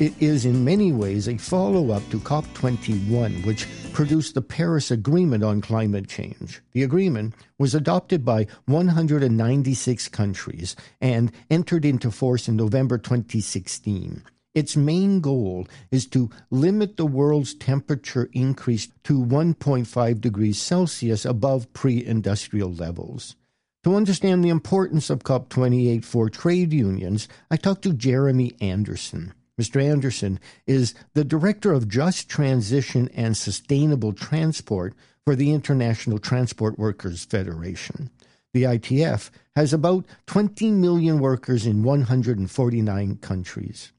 It is in many ways a follow up to COP21, which produced the Paris Agreement on climate change. The agreement was adopted by 196 countries and entered into force in November 2016. Its main goal is to limit the world's temperature increase to 1.5 degrees Celsius above pre industrial levels. To understand the importance of COP28 for trade unions, I talked to Jeremy Anderson. Mr. Anderson is the Director of Just Transition and Sustainable Transport for the International Transport Workers Federation. The ITF has about 20 million workers in 149 countries.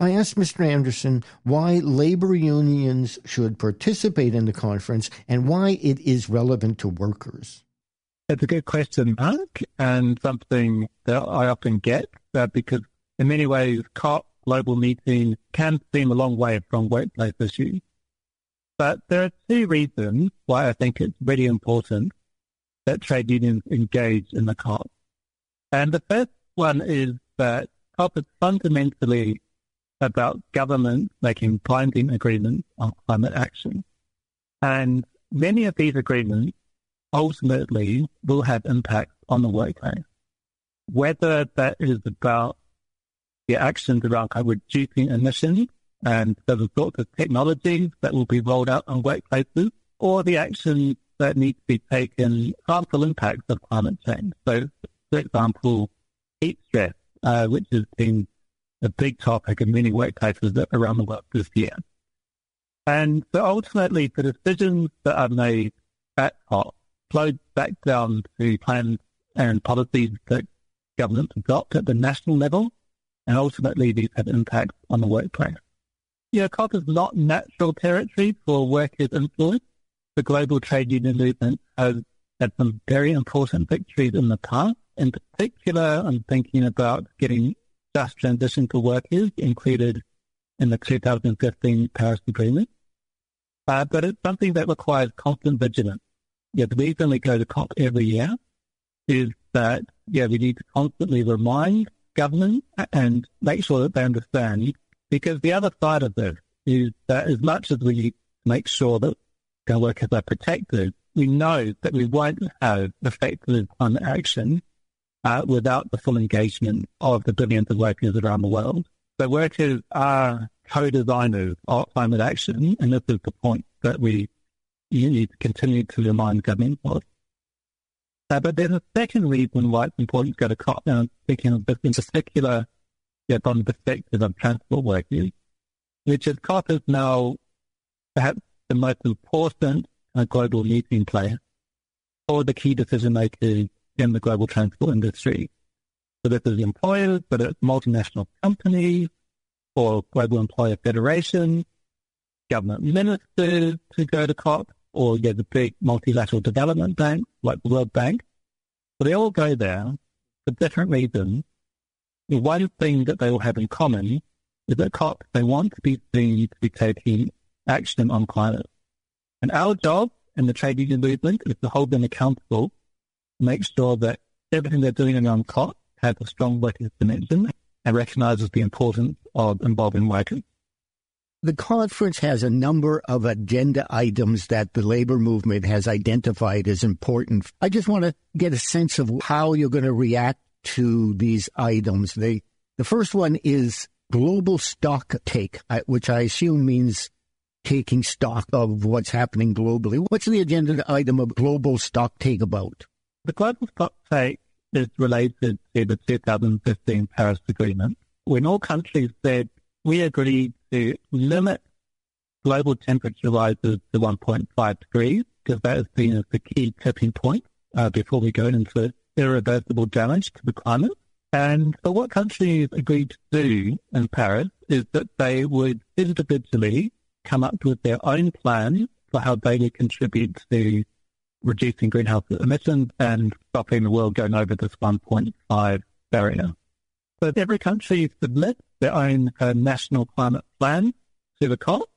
I asked Mr. Anderson why labor unions should participate in the conference and why it is relevant to workers. It's a good question, Mark, and something that I often get uh, because in many ways, COP global meeting can seem a long way from workplace issues. But there are two reasons why I think it's really important that trade unions engage in the COP. And the first one is that COP is fundamentally about governments making binding agreements on climate action. And many of these agreements ultimately will have impact on the workplace. Whether that is about the actions around reducing emissions and the sorts of technologies that will be rolled out on workplaces, or the actions that need to be taken harmful impacts of climate change. So, for example, heat stress, uh, which has been a big topic in many workplaces around the world this year. And so ultimately, the decisions that are made at COP flow back down to plans and policies that governments adopt at the national level, and ultimately these have impacts on the workplace. Yeah, COP is not natural territory for workers' influence. The global trade union movement has had some very important victories in the past. In particular, I'm thinking about getting just transition to work is included in the 2015 Paris Agreement. Uh, but it's something that requires constant vigilance. Yeah, the reason we go to COP every year is that, yeah, we need to constantly remind governments and make sure that they understand because the other side of this is that as much as we make sure that our workers are protected, we know that we won't have effective climate action uh, without the full engagement of the billions of workers around the world. So workers are co-designers of climate action, and this is the point that we need to continue to remind governments of. Uh, but there's a second reason why it's important to go to COP. Now, I'm of this in particular yeah, from the perspective of transport workers, which is COP is now perhaps the most important uh, global meeting player for the key decision makers in the global transport industry. So this is employers, but it's multinational companies or global employer federations, government ministers who go to COP, or yeah, the big multilateral development banks like the World Bank. So they all go there for different reasons. The one thing that they all have in common is that COP, they want to be seen to be taking action on climate. And our job in the trade union movement is to hold them accountable make sure that everything they're doing around COP has a strong workers dimension and recognizes the importance of involving workers. The conference has a number of agenda items that the labor movement has identified as important. I just want to get a sense of how you're going to react to these items. They, the first one is global stock take, uh, which I assume means taking stock of what's happening globally. What's the agenda item of global stock take about? The global stock take is related to the 2015 Paris Agreement, when all countries said we agreed to limit global temperature rises to 1.5 degrees, because that is seen as the key tipping point uh, before we go into irreversible damage to the climate. And so what countries agreed to do in Paris is that they would individually come up with their own plan for how they would contribute to reducing greenhouse emissions and stopping the world going over this 1.5 barrier. So every country submits their own uh, national climate plan to the COP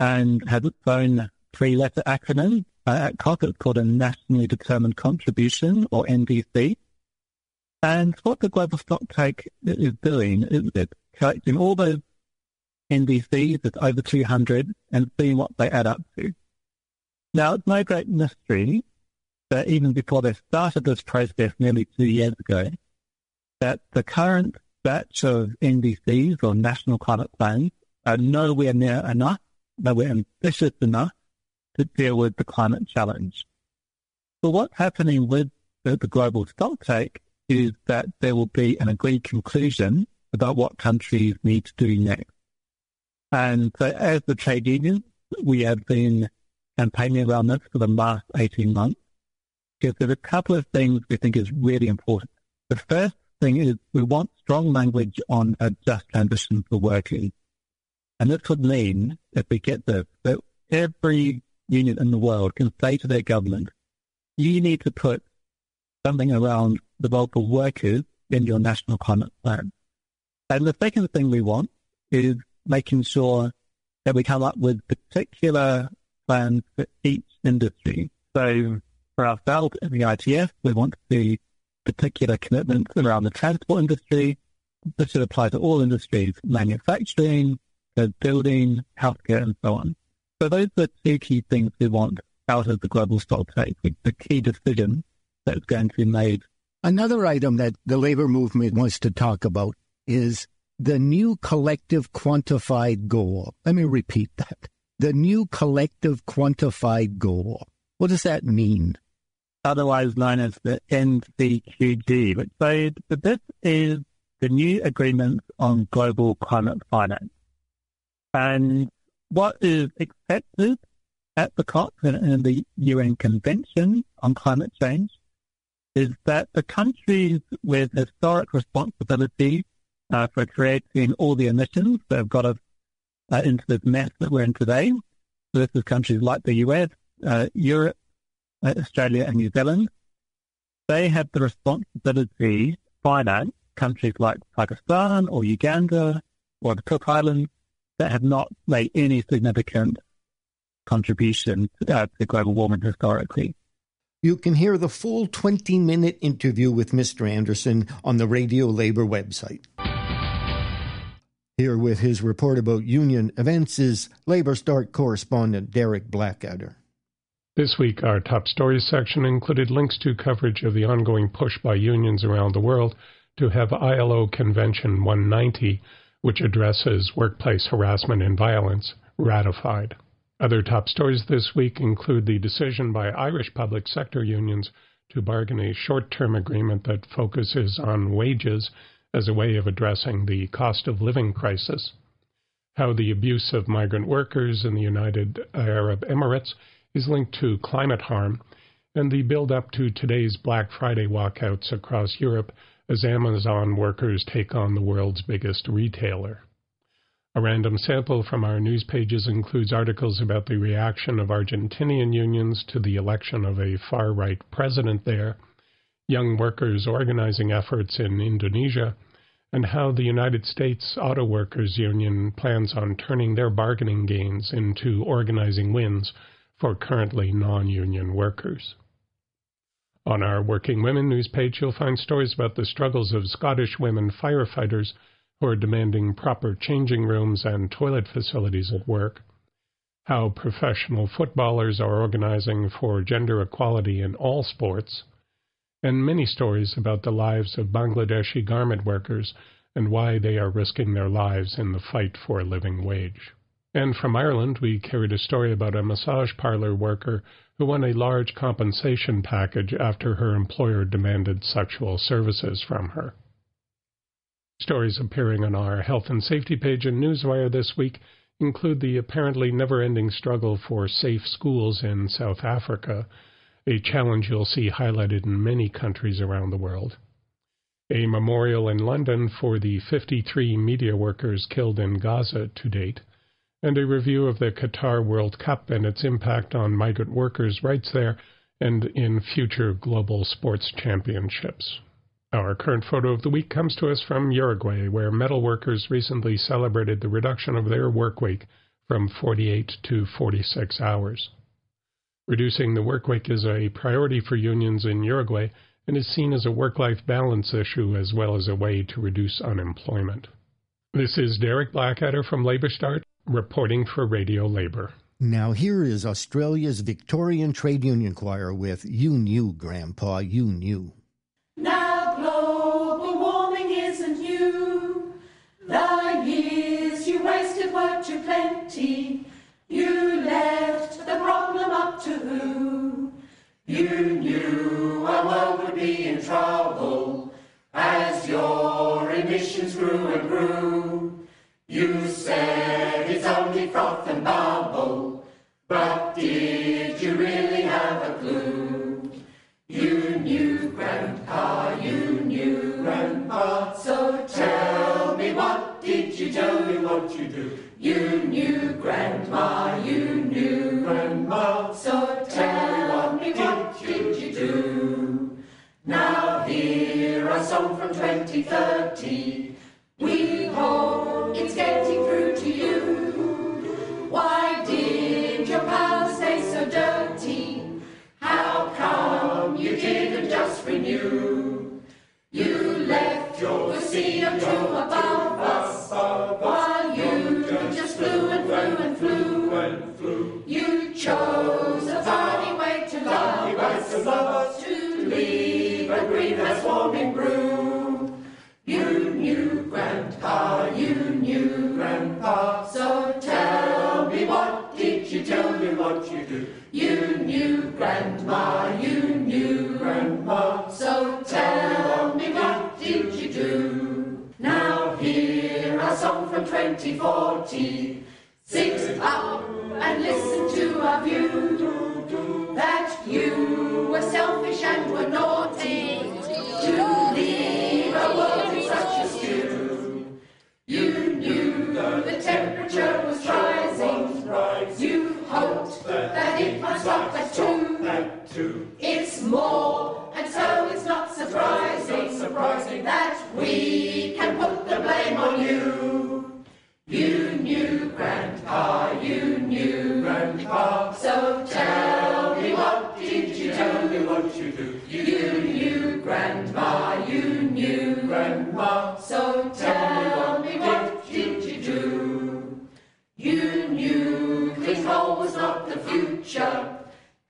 and has its own three-letter acronym. Uh, at COP, it's called a Nationally Determined Contribution, or NDC. And what the Global Stocktake is doing is it's collecting all those NDCs, it's over 200, and seeing what they add up to. Now, it's no great mystery that even before they started this process nearly two years ago, that the current batch of NDCs or national climate plans are nowhere near enough, nowhere ambitious enough to deal with the climate challenge. So what's happening with the, the global stocktake is that there will be an agreed conclusion about what countries need to do next. And so as the trade unions, we have been campaigning around this for the last 18 months because there's a couple of things we think is really important. The first thing is we want strong language on a just transition for workers. And this would mean, if we get this, that every union in the world can say to their government, you need to put something around the role for workers in your national climate plan. And the second thing we want is making sure that we come up with particular plans for each industry. So for ourselves in the ITF, we want to see particular commitments around the transport industry. This should apply to all industries, manufacturing, building, healthcare, and so on. So those are the two key things we want out of the global stock the key decision that's going to be made. Another item that the labor movement wants to talk about is the new collective quantified goal. Let me repeat that. The new collective quantified goal. What does that mean? Otherwise known as the which says that this is the new agreement on global climate finance. And what is expected at the COP and the UN Convention on Climate Change is that the countries with historic responsibility uh, for creating all the emissions that have got us uh, into this mess that we're in today, so this is countries like the US, uh, Europe, uh, Australia, and New Zealand, they have the responsibility to finance countries like Pakistan or Uganda or the Cook Islands that have not made any significant contribution uh, to global warming historically. You can hear the full 20 minute interview with Mr. Anderson on the Radio Labour website. Here with his report about union events is LabourStart correspondent Derek Blackadder. This week, our top stories section included links to coverage of the ongoing push by unions around the world to have ILO Convention 190 which addresses workplace harassment and violence, ratified. Other top stories this week include the decision by Irish public sector unions to bargain a short term agreement that focuses on wages as a way of addressing the cost of living crisis, how the abuse of migrant workers in the United Arab Emirates is linked to climate harm, and the build up to today's Black Friday walkouts across Europe as Amazon workers take on the world's biggest retailer. A random sample from our news pages includes articles about the reaction of Argentinian unions to the election of a far right president there, young workers organizing efforts in Indonesia, and how the United States Auto Workers Union plans on turning their bargaining gains into organizing wins for currently non union workers. On our Working Women news page, you'll find stories about the struggles of Scottish women firefighters who are demanding proper changing rooms and toilet facilities at work, how professional footballers are organizing for gender equality in all sports, and many stories about the lives of Bangladeshi garment workers and why they are risking their lives in the fight for a living wage. And from Ireland, we carried a story about a massage parlor worker who won a large compensation package after her employer demanded sexual services from her. Stories appearing on our health and safety page in Newswire this week include the apparently never ending struggle for safe schools in South Africa, a challenge you'll see highlighted in many countries around the world, a memorial in London for the 53 media workers killed in Gaza to date, and a review of the Qatar World Cup and its impact on migrant workers' rights there and in future global sports championships. Our current photo of the week comes to us from Uruguay, where metal workers recently celebrated the reduction of their work week from 48 to 46 hours. Reducing the work week is a priority for unions in Uruguay and is seen as a work life balance issue as well as a way to reduce unemployment. This is Derek Blackadder from LabourStart reporting for Radio Labour. Now, here is Australia's Victorian Trade Union Choir with You Knew, Grandpa, You Knew. You knew our world would be in trouble as your emissions grew and grew. You said it's only froth and bubble, but did you really have a clue? You knew, Grandpa, you knew, Grandpa. So tell me, what did you do? What you do? You knew, Grandma, you song from 2030. We hope it's getting through to you. Why did your power stay so dirty? How come you didn't just renew? You left your CO2 above us while you just flew and flew and flew. And flew you chose warming brew. That we can put the blame on you. You knew, Grandpa, you knew, Grandpa. So tell me, what did you tell me what you do? You knew, Grandma, you knew, Grandma. So tell me, what did you do? You knew clean coal was not the future.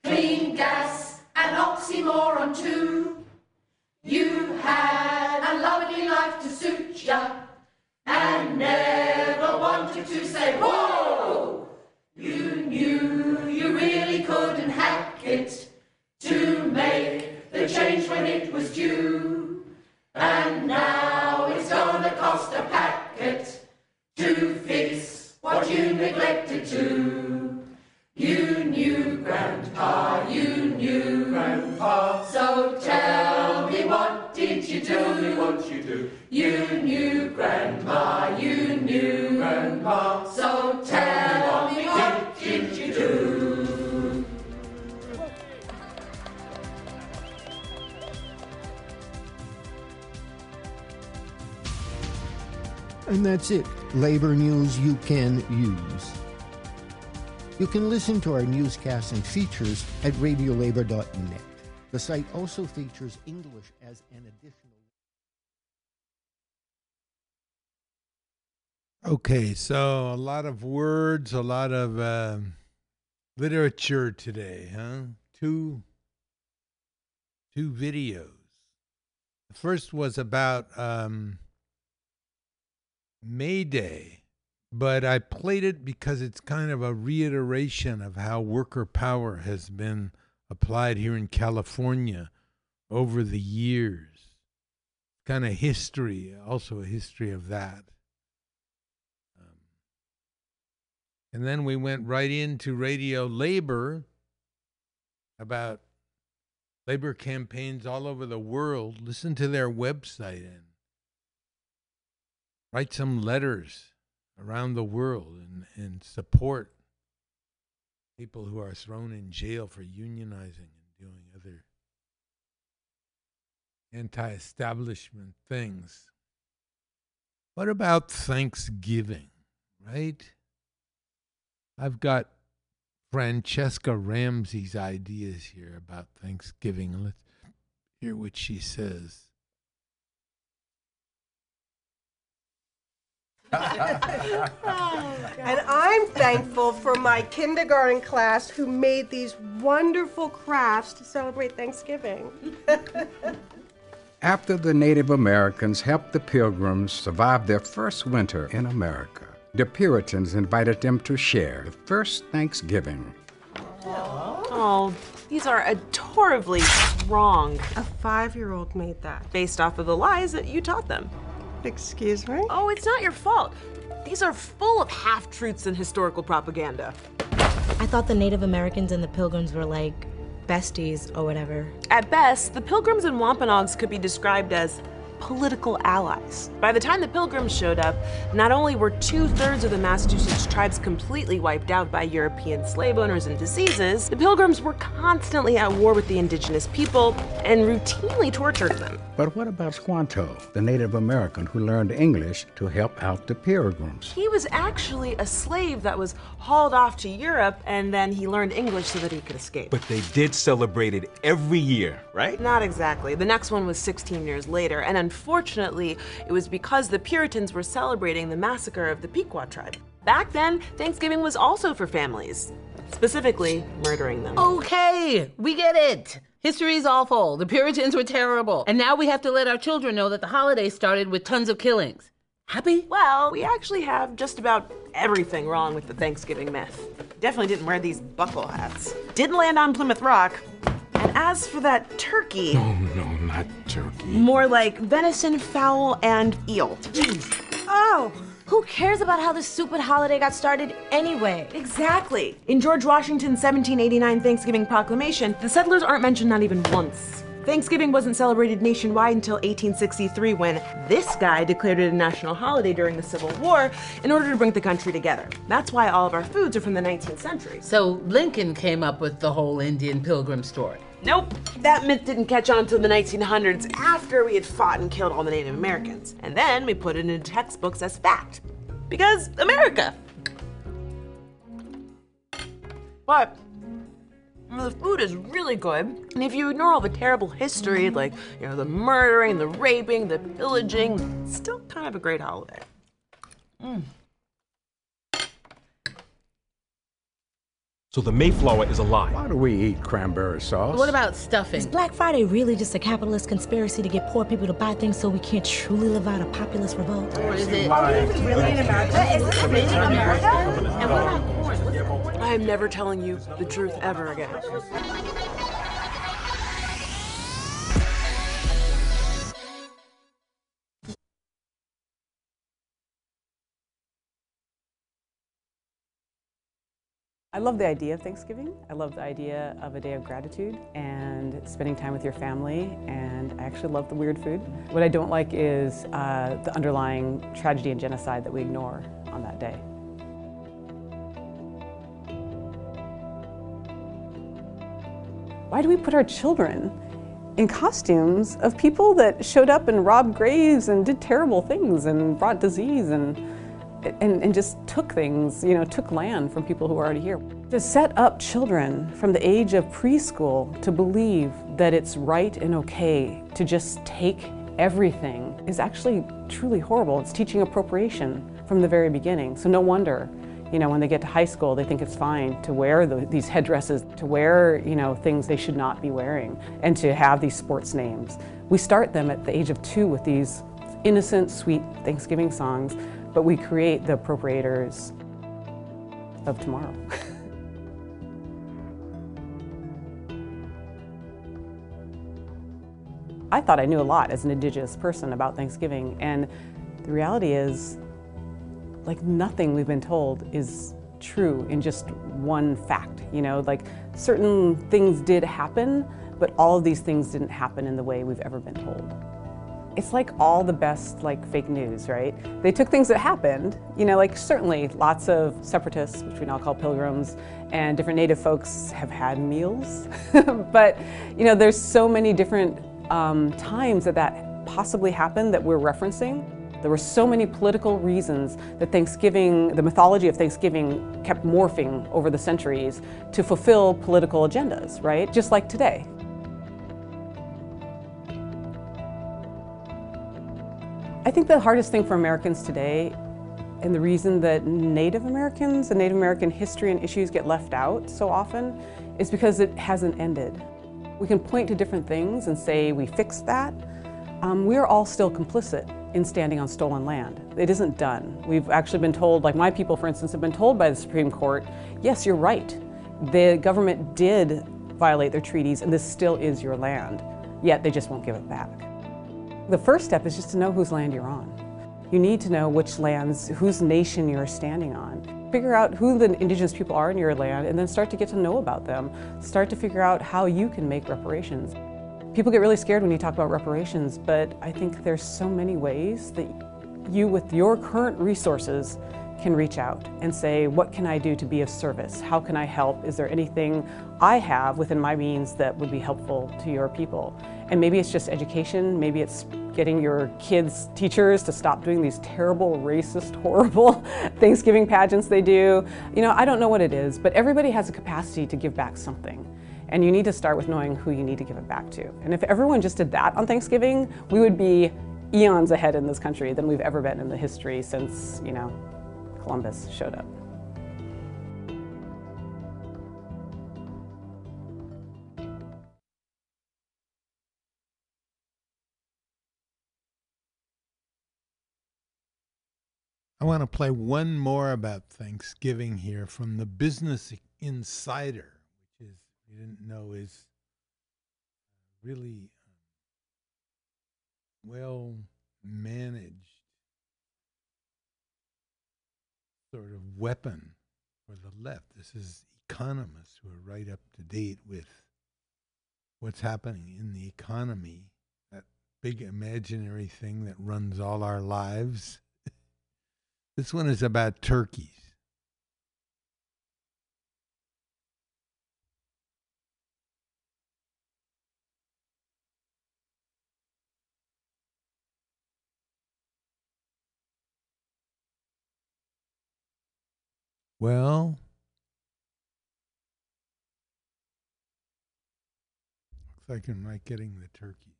Clean gas, an oxymoron too. Had a lovely life to suit ya and never wanted to say, whoa! You knew you really couldn't hack it to make the change when it was due. And now it's gonna cost a packet to fix what you neglected to. You knew, Grandpa, you knew, Grandpa. So tell me, what did you do? Tell me what you do. You knew, Grandma, you knew, Grandpa. So tell me, what did you do? And that's it. Labor news you can use. You can listen to our newscasts and features at radiolabour.net. The site also features English as an additional. Okay, so a lot of words, a lot of um literature today, huh? Two, two videos. The first was about um, May Day, but I played it because it's kind of a reiteration of how worker power has been applied here in California over the years. Kind of history, also a history of that. Um, and then we went right into radio labor about labor campaigns all over the world. Listen to their website and write some letters around the world and, and support people who are thrown in jail for unionizing and doing other anti establishment things. What about Thanksgiving, right? I've got Franchesca Ramsey's ideas here about Thanksgiving. Let's hear what she says. And I'm thankful for my kindergarten class who made these wonderful crafts to celebrate Thanksgiving. After the Native Americans helped the Pilgrims survive their first winter in America, the Puritans invited them to share the first Thanksgiving. Oh, these are adorably wrong. A five year old made that. Based off of the lies that you taught them. Excuse me? Oh, it's not your fault. These are full of half truths and historical propaganda. I thought the Native Americans and the Pilgrims were like besties or whatever. At best, the Pilgrims and Wampanoags could be described as political allies. By the time the Pilgrims showed up, not only were two thirds of the Massachusetts tribes completely wiped out by European slave owners and diseases, the Pilgrims were constantly at war with the indigenous people and routinely tortured them. But what about Squanto, the Native American who learned English to help out the Pilgrims? He was actually a slave that was hauled off to Europe and then he learned English so that he could escape. But they did celebrate it every year, right? Not exactly. The next one was 16 years later, and unfortunately, it was because the Puritans were celebrating the massacre of the Pequot tribe. Back then, Thanksgiving was also for families, specifically murdering them. Okay, we get it. History is awful. The Puritans were terrible. And now we have to let our children know that the holiday started with tons of killings. Happy? Well, we actually have just about everything wrong with the Thanksgiving myth. Definitely didn't wear these buckle hats. Didn't land on Plymouth Rock. And as for that turkey, Oh, no, not turkey. more like venison, fowl, and eel. Oh, who cares about how this stupid holiday got started anyway? Exactly. In George Washington's 1789 Thanksgiving Proclamation, the settlers aren't mentioned not even once. Thanksgiving wasn't celebrated nationwide until 1863 when this guy declared it a national holiday during the Civil War in order to bring the country together. That's why all of our foods are from the 19th century. So Lincoln came up with the whole Indian pilgrim story. Nope, that myth didn't catch on until the 1900s after we had fought and killed all the Native Americans. And then we put it into textbooks as fact. Because America. But the food is really good. And if you ignore all the terrible history, like, you know, the murdering, the raping, the pillaging, it's still kind of a great holiday. Mm. So the Mayflower is alive. Why do we eat cranberry sauce? What about stuffing? Is Black Friday really just a capitalist conspiracy to get poor people to buy things so we can't truly live out a populist revolt? Or is it? really in America? Is this really America? And what about corn? I am never telling you the truth ever again. I love the idea of Thanksgiving. I love the idea of a day of gratitude and spending time with your family. And I actually love the weird food. What I don't like is uh, the underlying tragedy and genocide that we ignore on that day. Why do we put our children in costumes of people that showed up and robbed graves and did terrible things and brought disease and and, and just took things, you know, took land from people who were already here. To set up children from the age of preschool to believe that it's right and okay to just take everything is actually truly horrible. It's teaching appropriation from the very beginning. So no wonder, you know, when they get to high school, they think it's fine to wear the, these headdresses, to wear, you know, things they should not be wearing, and to have these sports names. We start them at the age of two with these innocent, sweet Thanksgiving songs but we create the appropriators of tomorrow. I thought I knew a lot as an Indigenous person about Thanksgiving, and the reality is, like nothing we've been told is true in just one fact. You know, like certain things did happen, but all of these things didn't happen in the way we've ever been told. It's like all the best like fake news, right? They took things that happened, you know, like certainly lots of separatists, which we now call pilgrims, and different native folks have had meals. but, you know, there's so many different um, times that that possibly happened that we're referencing. There were so many political reasons that Thanksgiving, the mythology of Thanksgiving kept morphing over the centuries to fulfill political agendas, right? Just like today. I think the hardest thing for Americans today, and the reason that Native Americans and Native American history and issues get left out so often, is because it hasn't ended. We can point to different things and say we fixed that. Um, we're all still complicit in standing on stolen land. It isn't done. We've actually been told, like my people, for instance, have been told by the Supreme Court, yes, you're right. The government did violate their treaties and this still is your land, yet they just won't give it back. The first step is just to know whose land you're on. You need to know which lands, whose nation you're standing on. Figure out who the indigenous people are in your land and then start to get to know about them. Start to figure out how you can make reparations. People get really scared when you talk about reparations, but I think there's so many ways that you, with your current resources, can reach out and say, what can I do to be of service? How can I help? Is there anything I have within my means that would be helpful to your people? And maybe it's just education, maybe it's getting your kids' teachers to stop doing these terrible, racist, horrible Thanksgiving pageants they do. You know, I don't know what it is, but everybody has a capacity to give back something. And you need to start with knowing who you need to give it back to. And if everyone just did that on Thanksgiving, we would be eons ahead in this country than we've ever been in the history since, you know, Columbus showed up. I want to play one more about Thanksgiving here from the Business Insider, which is, you didn't know, is really um, well managed sort of weapon for the left. This is economists who are right up to date with what's happening in the economy, that big imaginary thing that runs all our lives. This one is about turkeys. Well, looks like I'm not getting the turkeys.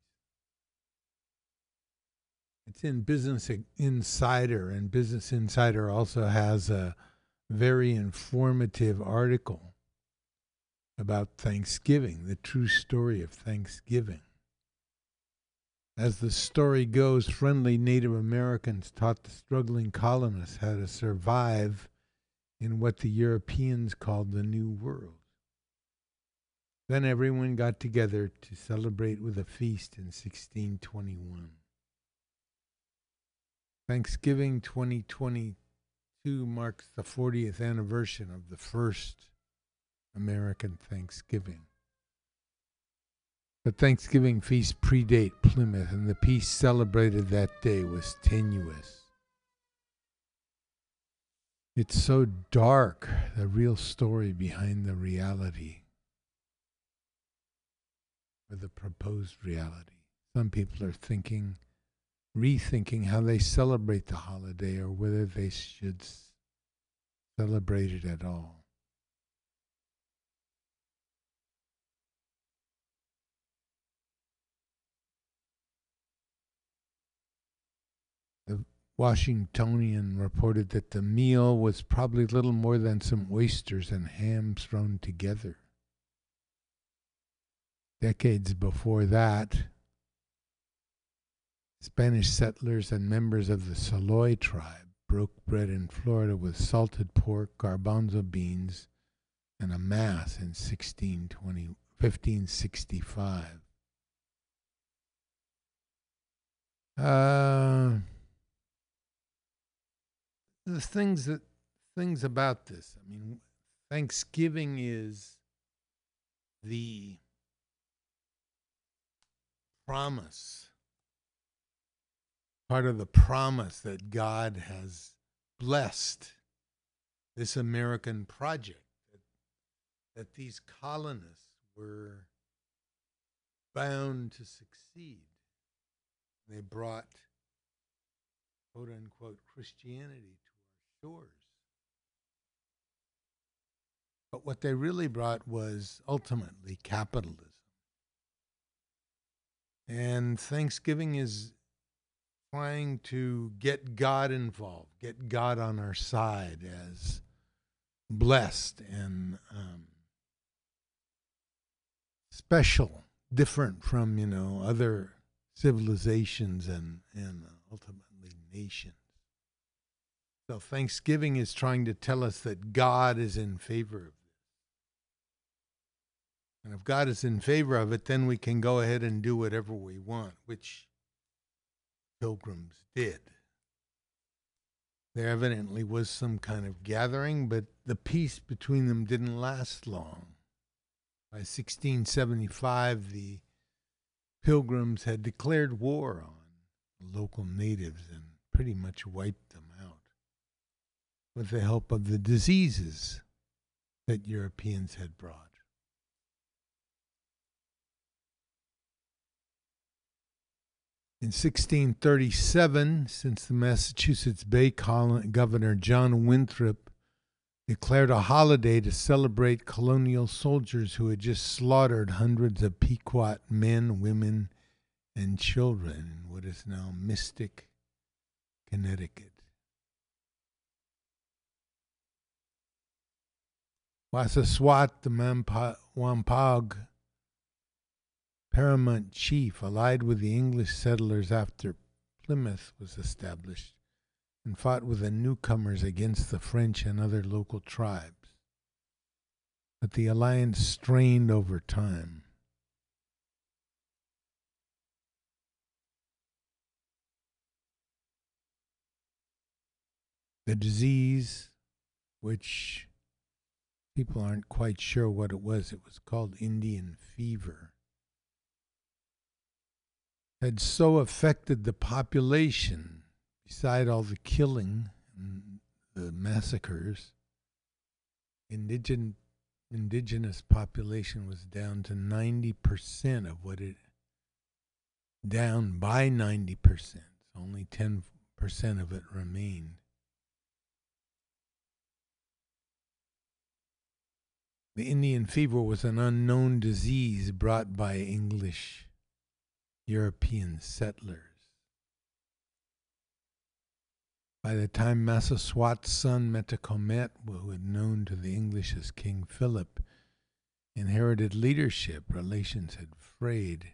It's in Business Insider, and Business Insider also has a very informative article about Thanksgiving, the true story of Thanksgiving. As the story goes, friendly Native Americans taught the struggling colonists how to survive in what the Europeans called the New World. Then everyone got together to celebrate with a feast in 1621. Thanksgiving 2022 marks the 40th anniversary of the first American Thanksgiving. The Thanksgiving feast predate Plymouth, and the peace celebrated that day was tenuous. It's so dark, the real story behind the reality, or the proposed reality. Some people are thinking, rethinking how they celebrate the holiday or whether they should celebrate it at all. The Washingtonian reported that the meal was probably little more than some oysters and ham thrown together. Decades before that, Spanish settlers and members of the Seloy tribe broke bread in Florida with salted pork, garbanzo beans, and a mass in 1620, 1565. Uh, the things that things about this. I mean, Thanksgiving is the promise, part of the promise that God has blessed this American project, that, that these colonists were bound to succeed. They brought, quote unquote, Christianity to our shores. But what they really brought was ultimately capitalism. And Thanksgiving is trying to get God involved, get God on our side as blessed and um, special, different from, you know, other civilizations and, and ultimately nations. So Thanksgiving is trying to tell us that God is in favor of this. And if God is in favor of it, then we can go ahead and do whatever we want, which pilgrims did. There evidently was some kind of gathering, but the peace between them didn't last long. By 1675, the pilgrims had declared war on the local natives and pretty much wiped them out with the help of the diseases that Europeans had brought. In 1637, since the Massachusetts Bay Colony Governor John Winthrop declared a holiday to celebrate colonial soldiers who had just slaughtered hundreds of Pequot men, women, and children in what is now Mystic, Connecticut. Massasoit, the Wampanoag paramount chief, allied with the English settlers after Plymouth was established, and fought with the newcomers against the French and other local tribes. But the alliance strained over time. The disease, which people aren't quite sure what it was, it was called Indian fever had so affected the population, beside all the killing and the massacres, indigen, indigenous population was down to 90% of what it, down by 90%. Only 10% of it remained. The Indian fever was an unknown disease brought by English European settlers. By the time Massasoit's son Metacomet, who had known to the English as King Philip, inherited leadership, relations had frayed.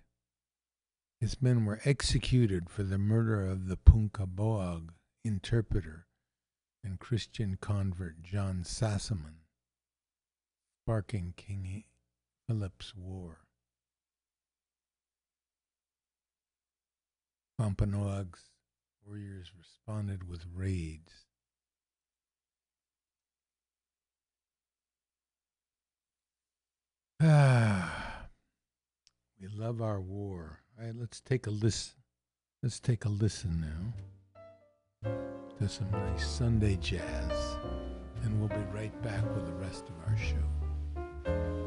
His men were executed for the murder of the Punkaboag interpreter and Christian convert John Sassamon, sparking King Philip's war. Wampanoag's warriors responded with raids. Ah, we love our war. All right, let's take a listen. Let's take a listen now to some nice Sunday jazz, and we'll be right back with the rest of our show.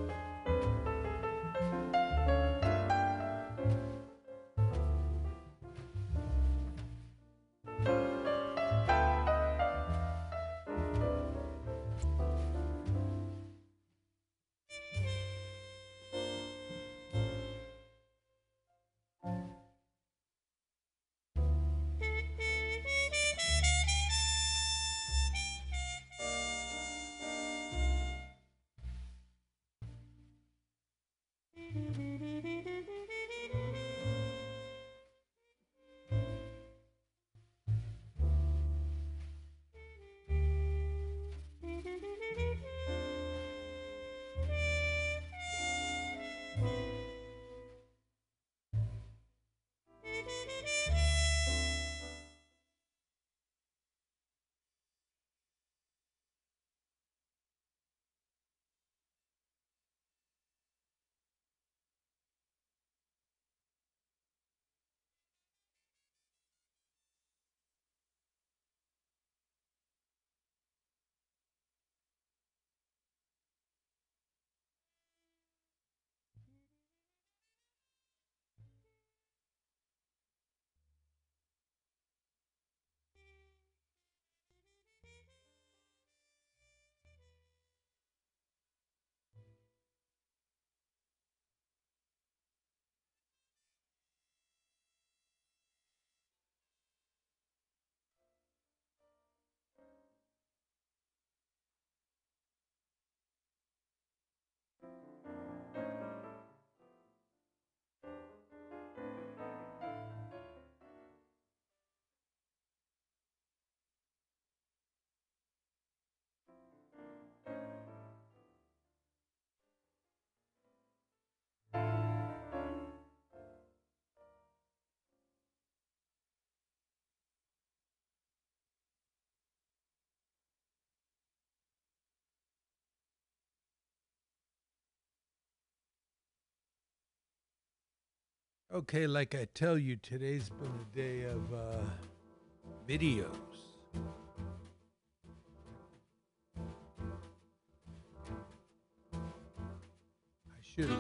Okay, like I tell you, today's been a day of uh, videos. I should have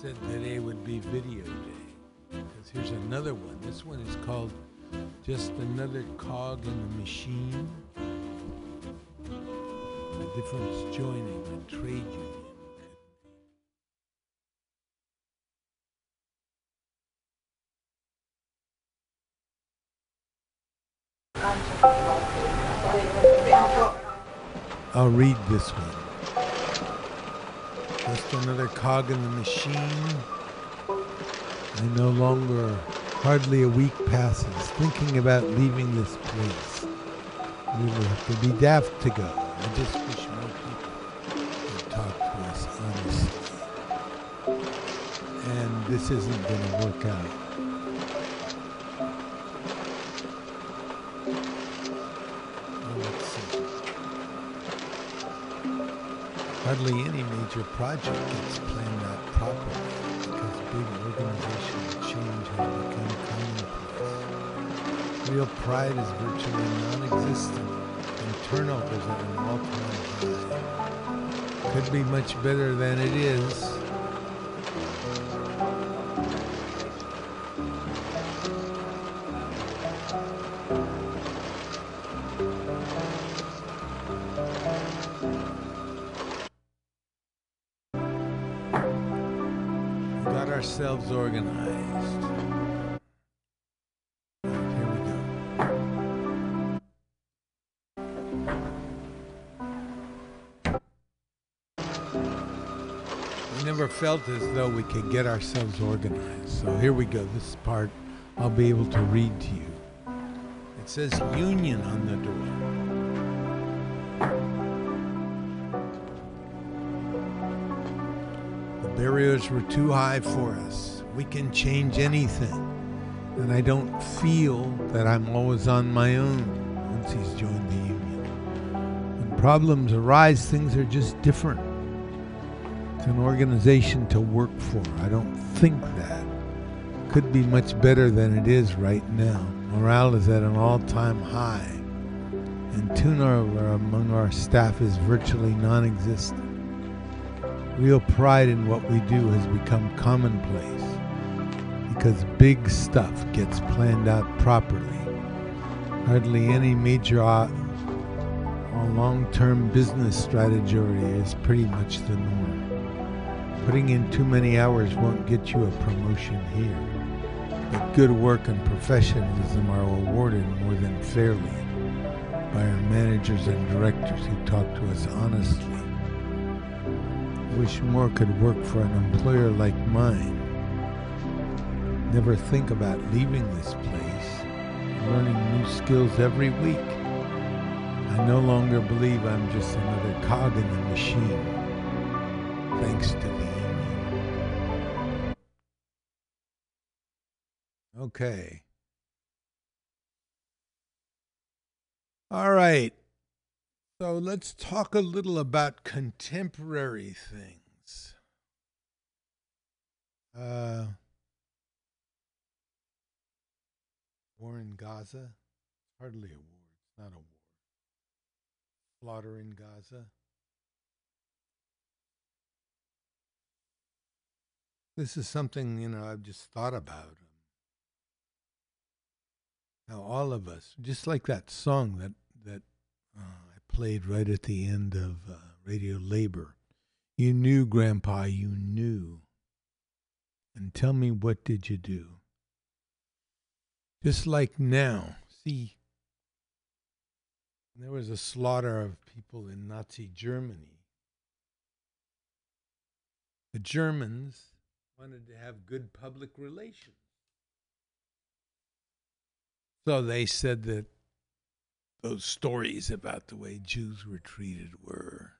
said today would be video day. Because here's another one. This one is called Just Another Cog in the Machine. The difference joining a trade union. I'll read this one. Just another cog in the machine. I no longer, hardly a week passes, thinking about leaving this place. We will have to be daft to go. I just wish more people would talk to us honestly. And this isn't going to work out. Hardly any major project gets planned out properly because big organizational change has become commonplace. Real pride is virtually non-existent and turnover is at an all-time high. Could be much better than it is. Could get ourselves organized. So here we go. This part I'll be able to read to you. It says union on the door. The barriers were too high for us. We can change anything. And I don't feel that I'm always on my own once he's joined the union. When problems arise, things are just different. An organization to work for. I don't think that. Could be much better than it is right now. Morale is at an all time high. And turnover among our staff is virtually non existent. Real pride in what we do has become commonplace because big stuff gets planned out properly. Hardly any major uh, or long-term business strategy is pretty much the norm. Putting in too many hours won't get you a promotion here. But good work and professionalism are rewarded more than fairly by our managers and directors who talk to us honestly. I wish more could work for an employer like mine. Never think about leaving this place. Learning new skills every week. I no longer believe I'm just another cog in the machine. Thanks to Okay. All right. So let's talk a little about contemporary things. Uh, war in Gaza? Hardly a war. It's not a war. Slaughter in Gaza. This is something, you know, I've just thought about. How all of us, just like that song that, that uh, I played right at the end of uh, Radio Labour. You knew, Grandpa, you knew. And tell me, what did you do? Just like now, see, there was a slaughter of people in Nazi Germany. The Germans wanted to have good public relations. So they said that those stories about the way Jews were treated were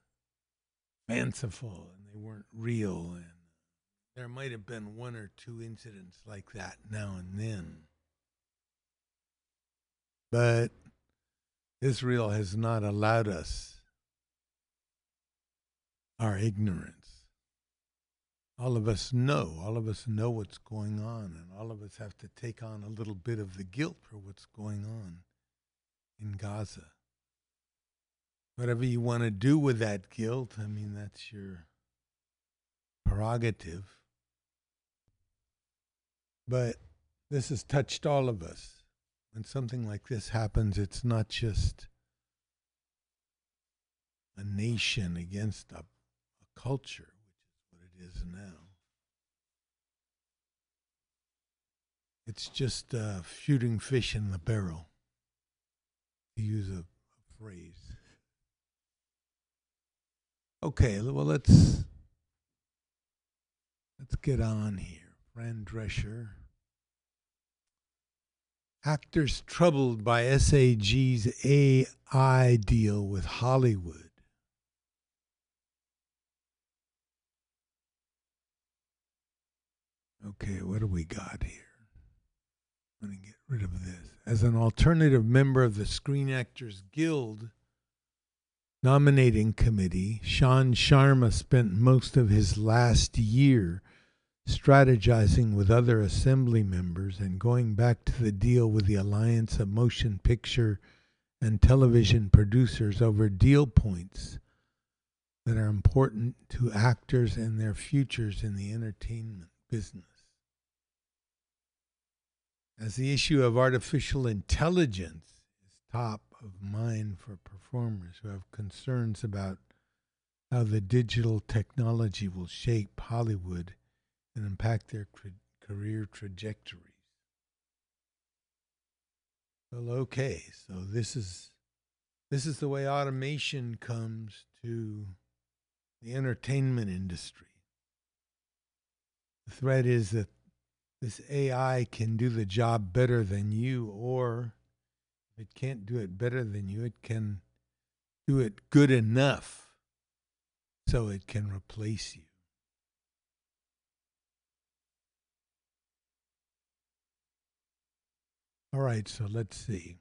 fanciful and they weren't real. And there might have been one or two incidents like that now and then. But Israel has not allowed us our ignorance. All of us know. All of us know what's going on, and all of us have to take on a little bit of the guilt for what's going on in Gaza. Whatever you want to do with that guilt, I mean, that's your prerogative. But this has touched all of us. When something like this happens, it's not just a nation against a, a culture, is now. It's just uh, shooting fish in the barrel, to use a, a phrase. Okay, well let's let's get on here. Fran Drescher. Actors troubled by SAG's AI deal with Hollywood. Okay, what do we got here? I'm going to get rid of this. As an alternative member of the Screen Actors Guild nominating committee, Shaan Sharma spent most of his last year strategizing with other assembly members and going back to the deal with the Alliance of Motion Picture and Television Producers over deal points that are important to actors and their futures in the entertainment business. As the issue of artificial intelligence is top of mind for performers who have concerns about how the digital technology will shape Hollywood and impact their career trajectories. Well, okay, so this is this is the way automation comes to the entertainment industry. The threat is that this AI can do the job better than you, or it can't do it better than you, it can do it good enough so it can replace you. All right, so let's see.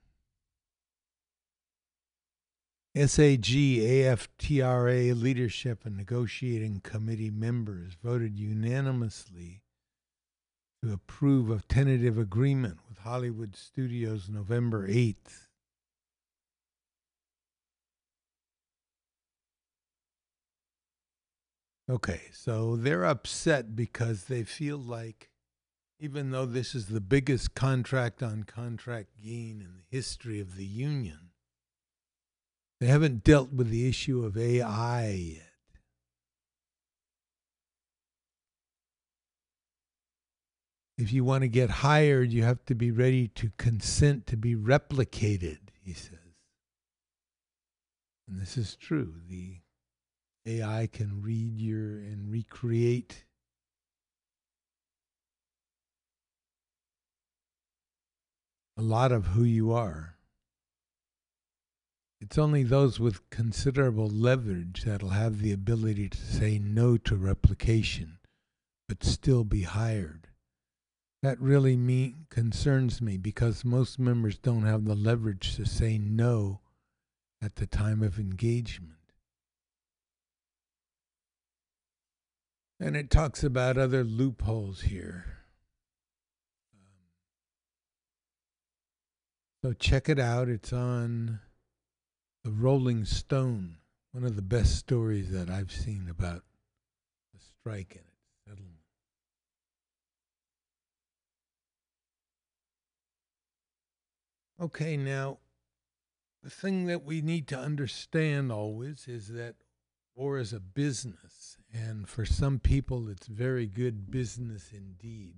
SAG AFTRA leadership and negotiating committee members voted unanimously to approve of tentative agreement with Hollywood Studios November 8th. Okay, so they're upset because they feel like even though this is the biggest contract on contract gain in the history of the union, they haven't dealt with the issue of AI yet. If you want to get hired, you have to be ready to consent to be replicated, he says. And this is true. The AI can read your and recreate a lot of who you are. It's only those with considerable leverage that'll have the ability to say no to replication, but still be hired. That really me concerns me because most members don't have the leverage to say no at the time of engagement. And it talks about other loopholes here. Um, so check it out. It's on the Rolling Stone, one of the best stories that I've seen about the strike Okay, now, the thing that we need to understand always is that war is a business, and for some people, it's very good business indeed,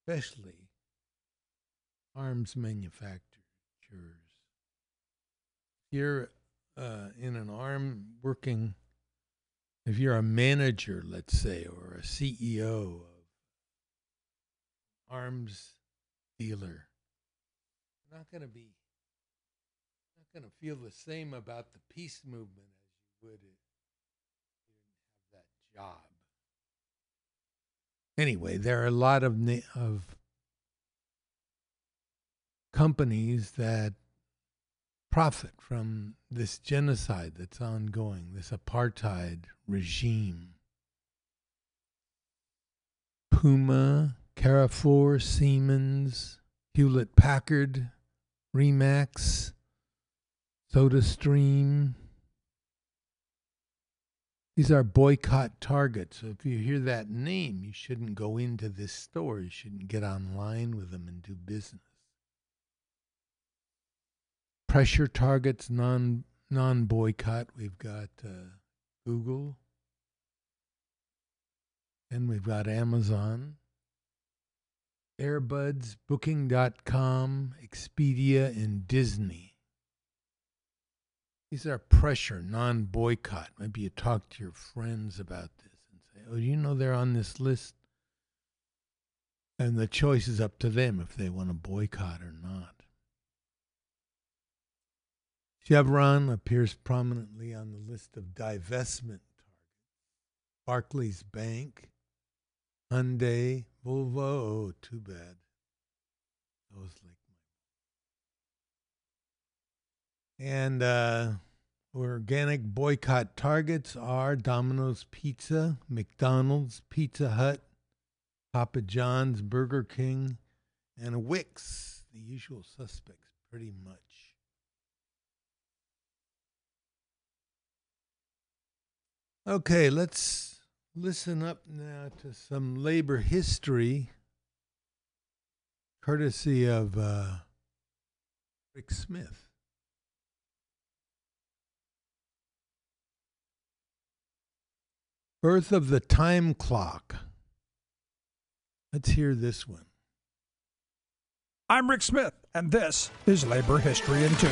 especially arms manufacturers. You're uh, in an arm working, if you're a manager, let's say, or a CEO of arms dealer, not going to be not going to feel the same about the peace movement as you would if you didn't have that job. Anyway, there are a lot of of companies that profit from this genocide that's ongoing, this apartheid regime. Puma, Carrefour, Siemens, Hewlett Packard, Remax, SodaStream. These are boycott targets. So if you hear that name, you shouldn't go into this store. You shouldn't get online with them and do business. Pressure targets, non non boycott. We've got uh, Google, and we've got Amazon. Airbnb, Booking.com, Expedia, and Disney. These are pressure, non boycott. Maybe you talk to your friends about this and say, oh, you know they're on this list? And the choice is up to them if they want to boycott or not. Chevron appears prominently on the list of divestment targets. Barclays Bank, Hyundai, Volvo. Oh, too bad. Those like And uh, organic boycott targets are Domino's Pizza, McDonald's, Pizza Hut, Papa John's, Burger King, and Wix. The usual suspects, pretty much. Okay, let's listen up now to some labor history, courtesy of uh, Rick Smith. Birth of the time clock. Let's hear this one. I'm Rick Smith, and this is Labor History in Two.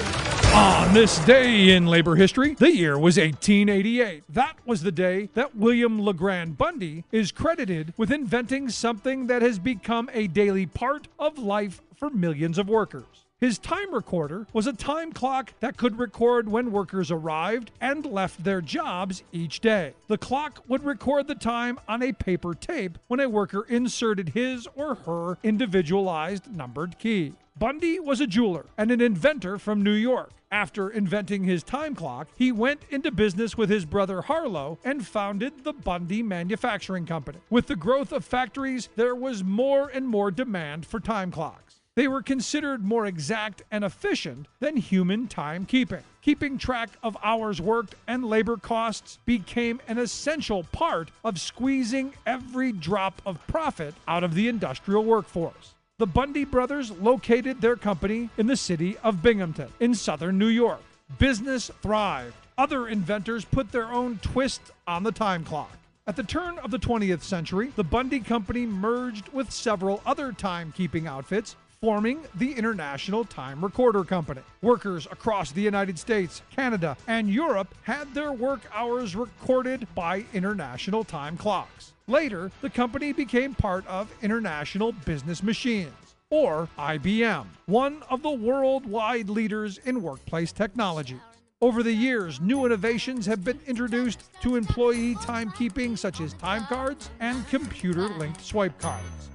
On this day in labor history, the year was 1888. That was the day that Willard LeGrand Bundy is credited with inventing something that has become a daily part of life for millions of workers. His time recorder was a time clock that could record when workers arrived and left their jobs each day. The clock would record the time on a paper tape when a worker inserted his or her individualized numbered key. Bundy was a jeweler and an inventor from New York. After inventing his time clock, he went into business with his brother Harlow and founded the Bundy Manufacturing Company. With the growth of factories, there was more and more demand for time clocks. They were considered more exact and efficient than human timekeeping. Keeping track of hours worked and labor costs became an essential part of squeezing every drop of profit out of the industrial workforce. The Bundy brothers located their company in the city of Binghamton in southern New York. Business thrived. Other inventors put their own twist on the time clock. At the turn of the 20th century, the Bundy Company merged with several other timekeeping outfits, forming the International Time Recorder Company. Workers across the United States, Canada, and Europe had their work hours recorded by international time clocks. Later, the company became part of International Business Machines. Or IBM, one of the worldwide leaders in workplace technology. Over the years, new innovations have been introduced to employee timekeeping, such as time cards and computer linked swipe cards.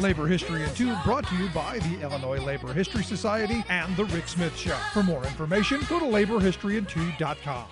Labor History in Two brought to you by the Illinois Labor History Society and The Rick Smith Show. For more information, go to laborhistoryin2.com.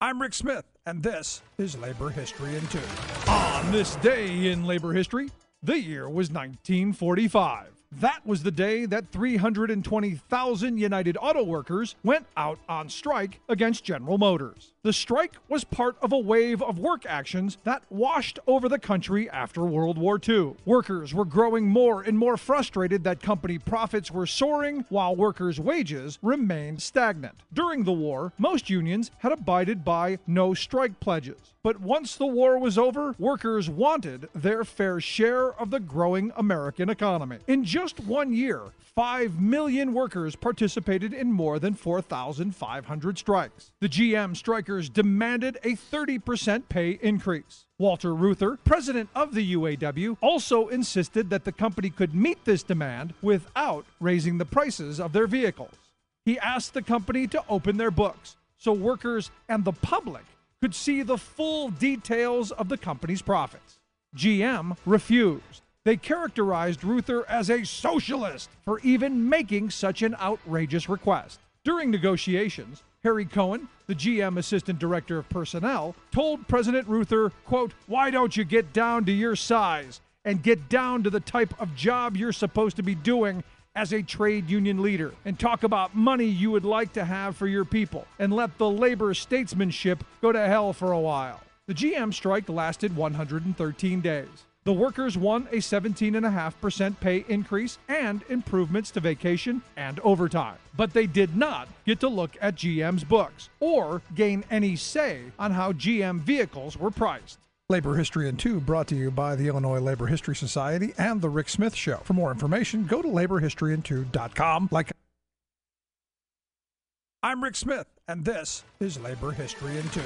I'm Rick Smith, and this is Labor History in Two. On this day in labor history, the year was 1945. That was the day that 320,000 United Auto Workers went out on strike against General Motors. The strike was part of a wave of work actions that washed over the country after World War II. Workers were growing more and more frustrated that company profits were soaring while workers' wages remained stagnant. During the war, most unions had abided by no strike pledges. But once the war was over, workers wanted their fair share of the growing American economy. In just one year, 5 million workers participated in more than 4,500 strikes. The GM strikers demanded a 30% pay increase. Walter Reuther, president of the UAW, also insisted that the company could meet this demand without raising the prices of their vehicles. He asked the company to open their books so workers and the public could see the full details of the company's profits. GM refused. They characterized Reuther as a socialist for even making such an outrageous request. During negotiations, Harry Coen, the GM Assistant Director of Personnel, told President Reuther, quote, "Why don't you get down to your size and get down to the type of job you're supposed to be doing as a trade union leader and talk about money you would like to have for your people and let the labor statesmanship go to hell for a while." The GM strike lasted 113 days. The workers won a 17.5% pay increase and improvements to vacation and overtime. But they did not get to look at GM's books or gain any say on how GM vehicles were priced. Labor History in Two brought to you by the Illinois Labor History Society and The Rick Smith Show. For more information, go to laborhistoryin2.com. Like I'm Rick Smith, and this is Labor History in Two.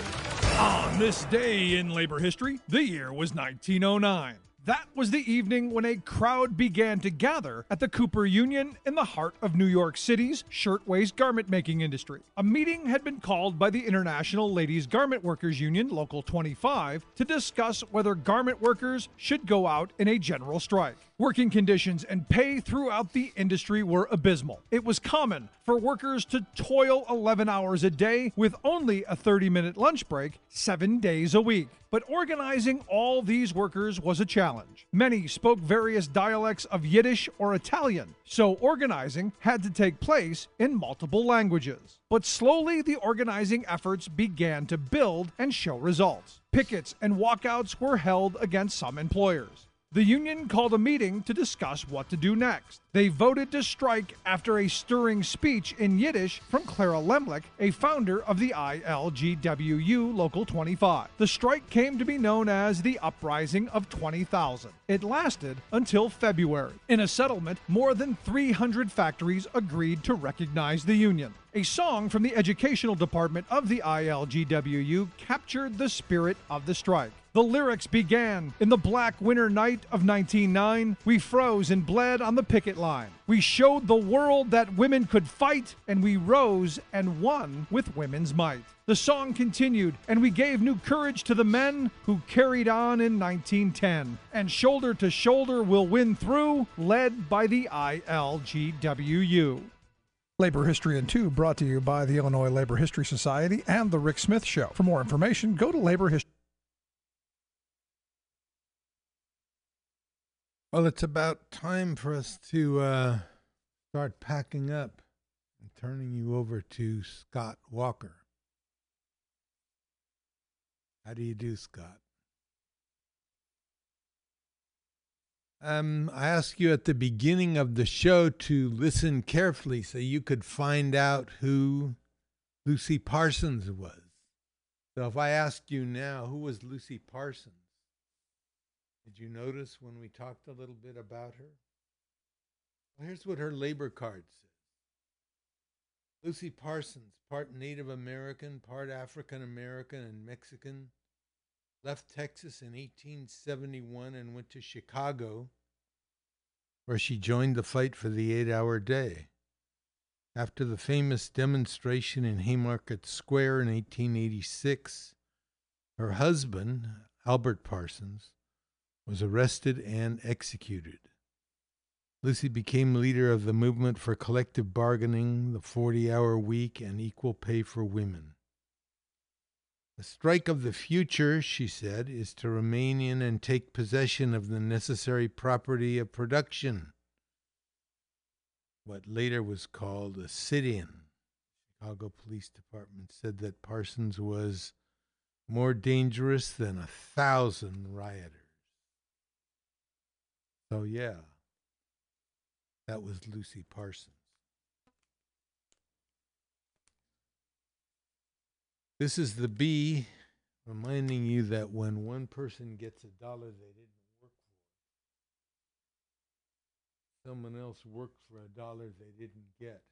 On this day in labor history, the year was 1909. That was the evening when a crowd began to gather at the Cooper Union in the heart of New York City's shirtwaist garment making industry. A meeting had been called by the International Ladies Garment Workers Union, Local 25, to discuss whether garment workers should go out in a general strike. Working conditions and pay throughout the industry were abysmal. It was common for workers to toil 11 hours a day with only a 30 minute lunch break seven days a week. But organizing all these workers was a challenge. Many spoke various dialects of Yiddish or Italian, so organizing had to take place in multiple languages. But slowly the organizing efforts began to build and show results. Pickets and walkouts were held against some employers. The union called a meeting to discuss what to do next. They voted to strike after a stirring speech in Yiddish from Clara Lemlich, a founder of the ILGWU Local 25. The strike came to be known as the Uprising of 20,000. It lasted until February. In a settlement, more than 300 factories agreed to recognize the union. A song from the educational department of the ILGWU captured the spirit of the strike. The lyrics began In the black winter night of 1909, we froze and bled on the picket line. We showed the world that women could fight, and we rose and won with women's might. The song continued, and we gave new courage to the men who carried on in 1910. And shoulder to shoulder we'll win through, led by the ILGWU. Labor History in Two brought to you by the Illinois Labor History Society and The Rick Smith Show. For more information, go to Labor History. Well, it's about time for us to uh, start packing up and turning you over to Scott Walker. How do you do, Scott? Um, I asked you at the beginning of the show to listen carefully so you could find out who Lucy Parsons was. So if I asked you now, who was Lucy Parsons? Did you notice when we talked a little bit about her? Well, here's what her labor card says Lucy Parsons, part Native American, part African American and Mexican, left Texas in 1871 and went to Chicago, where she joined the fight for the eight hour day. After the famous demonstration in Haymarket Square in 1886, her husband, Albert Parsons, was arrested and executed. Lucy became leader of the movement for collective bargaining, the 40 hour week, and equal pay for women. The strike of the future, she said, is to remain in and take possession of the necessary property of production, what later was called a sit in. Chicago Police Department said that Parsons was more dangerous than a thousand rioters. So, yeah, that was Lucy Parsons. This is the B reminding you that when one person gets a dollar they didn't work for, someone else worked for a dollar they didn't get.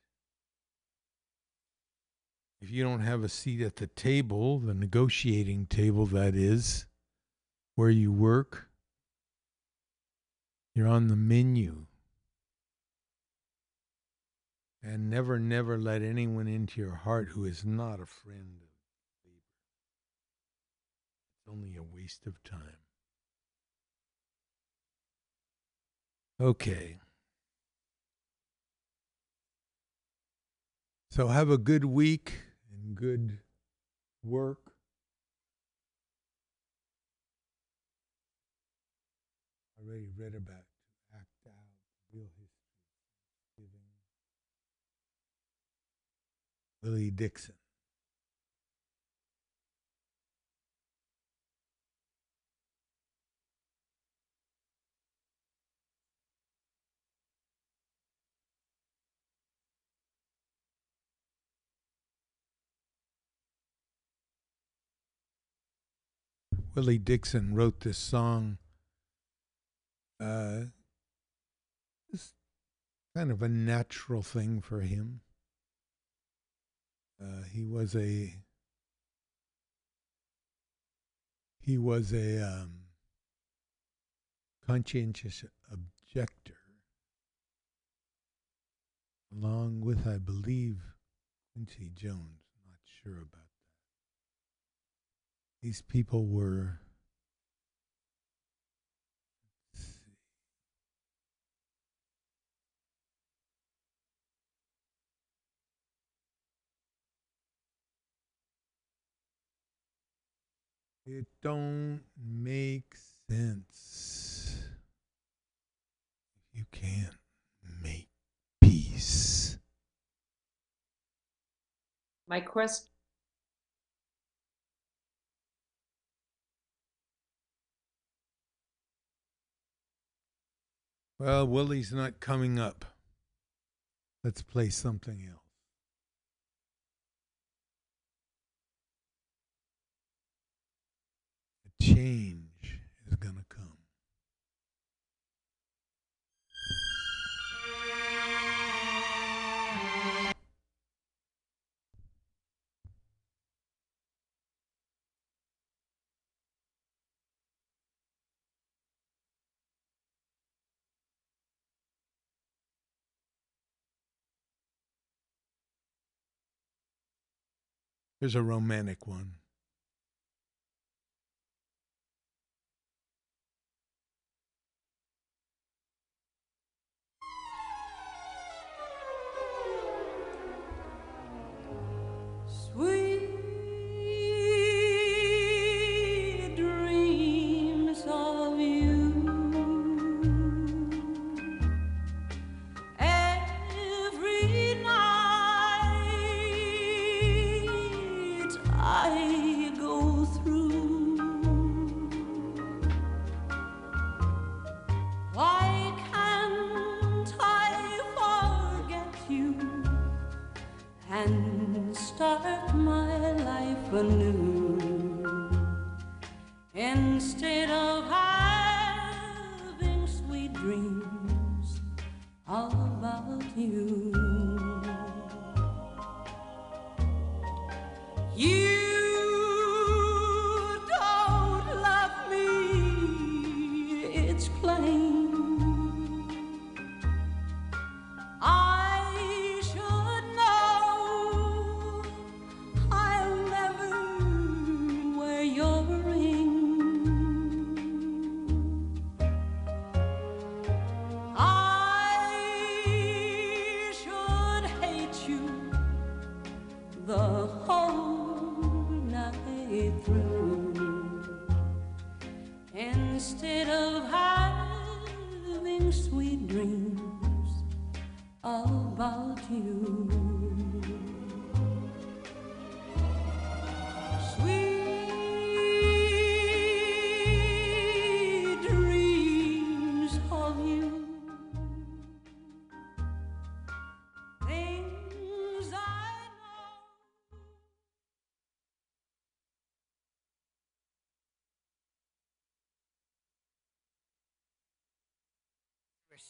If you don't have a seat at the table, the negotiating table that is, where you work, you're on the menu. And never, never let anyone into your heart who is not a friend of labor. It's only a waste of time. Okay. So have a good week and good work. Already read about to act out real history. Thanksgiving. Willie Dixon. Willie Dixon wrote this song. Uh, it's kind of a natural thing for him. Uh, he was a he was a um, conscientious objector, along with, I believe, Quincy Jones. Not sure about that. These people were. let's see. It don't make sense. You can't make peace. My quest Well, Willie's not coming up. Let's play something else. Change is going to come. Here's a romantic one.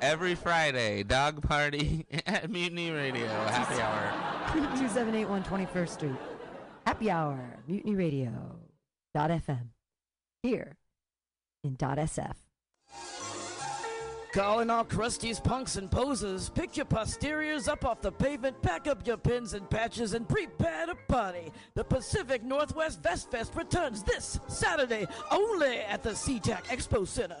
Every Friday, dog party at Mutiny Radio. Happy hour. 2781 21st Street. Happy Hour. Mutiny Radio. Dot FM. Here in dot SF. Calling all crusties, punks, and posers. Pick your posteriors up off the pavement, pack up your pins and patches, and prepare to party. The Pacific Northwest Vest Fest returns this Saturday only at the SeaTac Expo Center.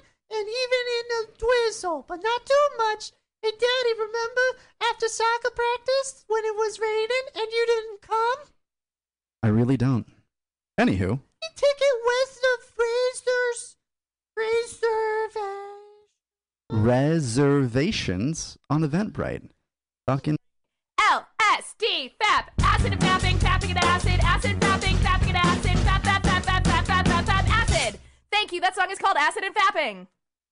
and even in a drizzle, but not too much. Hey, Daddy, remember after soccer practice when it was raining and you didn't come? I really don't. Anywho, it with the freezers. Reserve. reservations on Eventbrite. Fucking LSD, FAP, acid and fapping, fapping and acid, acid, fapping, fapping and acid, fap, fap, fap, fap, fap, fap, fap, fap, acid. Thank you. That song is called Acid and Fapping.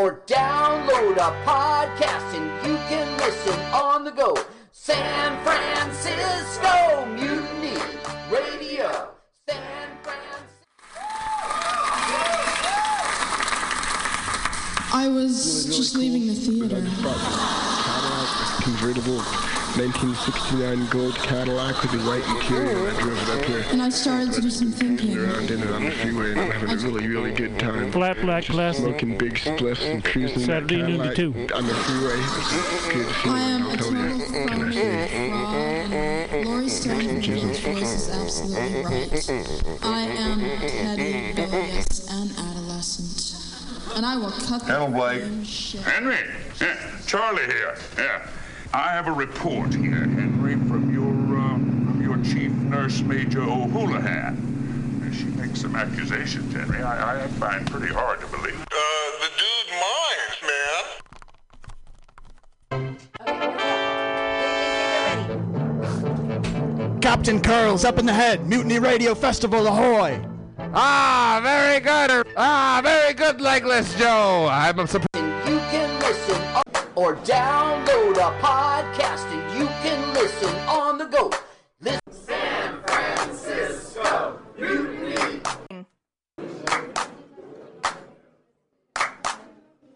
or download a podcast and you can listen on the go. San Francisco Mutiny Radio. San Francisco. I was just leaving the theater. convertible 1969 gold Cadillac with the white interior. I drove it up here. And I started to do some thinking. Around in it on the freeway and I'm having a really, really good time. Flat black Just plastic. Smoking big spliffs and cruising that Saturday noon to Cadillac two. on the freeway. Good I feeling, am I'll a tell total you. phony fraud, and Laurie Stone's voice is absolutely right. I am petty, rebellious, and adolescent. And I will cut the Hello, Blake. Henry, yeah, Charlie here. Yeah, I have a report here, Henry, from your uh, from your chief nurse, Major O'Houlihan. She makes some accusations, Henry. I, I find pretty hard to believe. Uh, the dude minds, man. Captain Curls up in the head. Mutiny Radio Festival, ahoy! Ah, very good. Ah, very good, Legless Joe. I'm surprised. You can listen on, or download a podcast and you can listen on the go.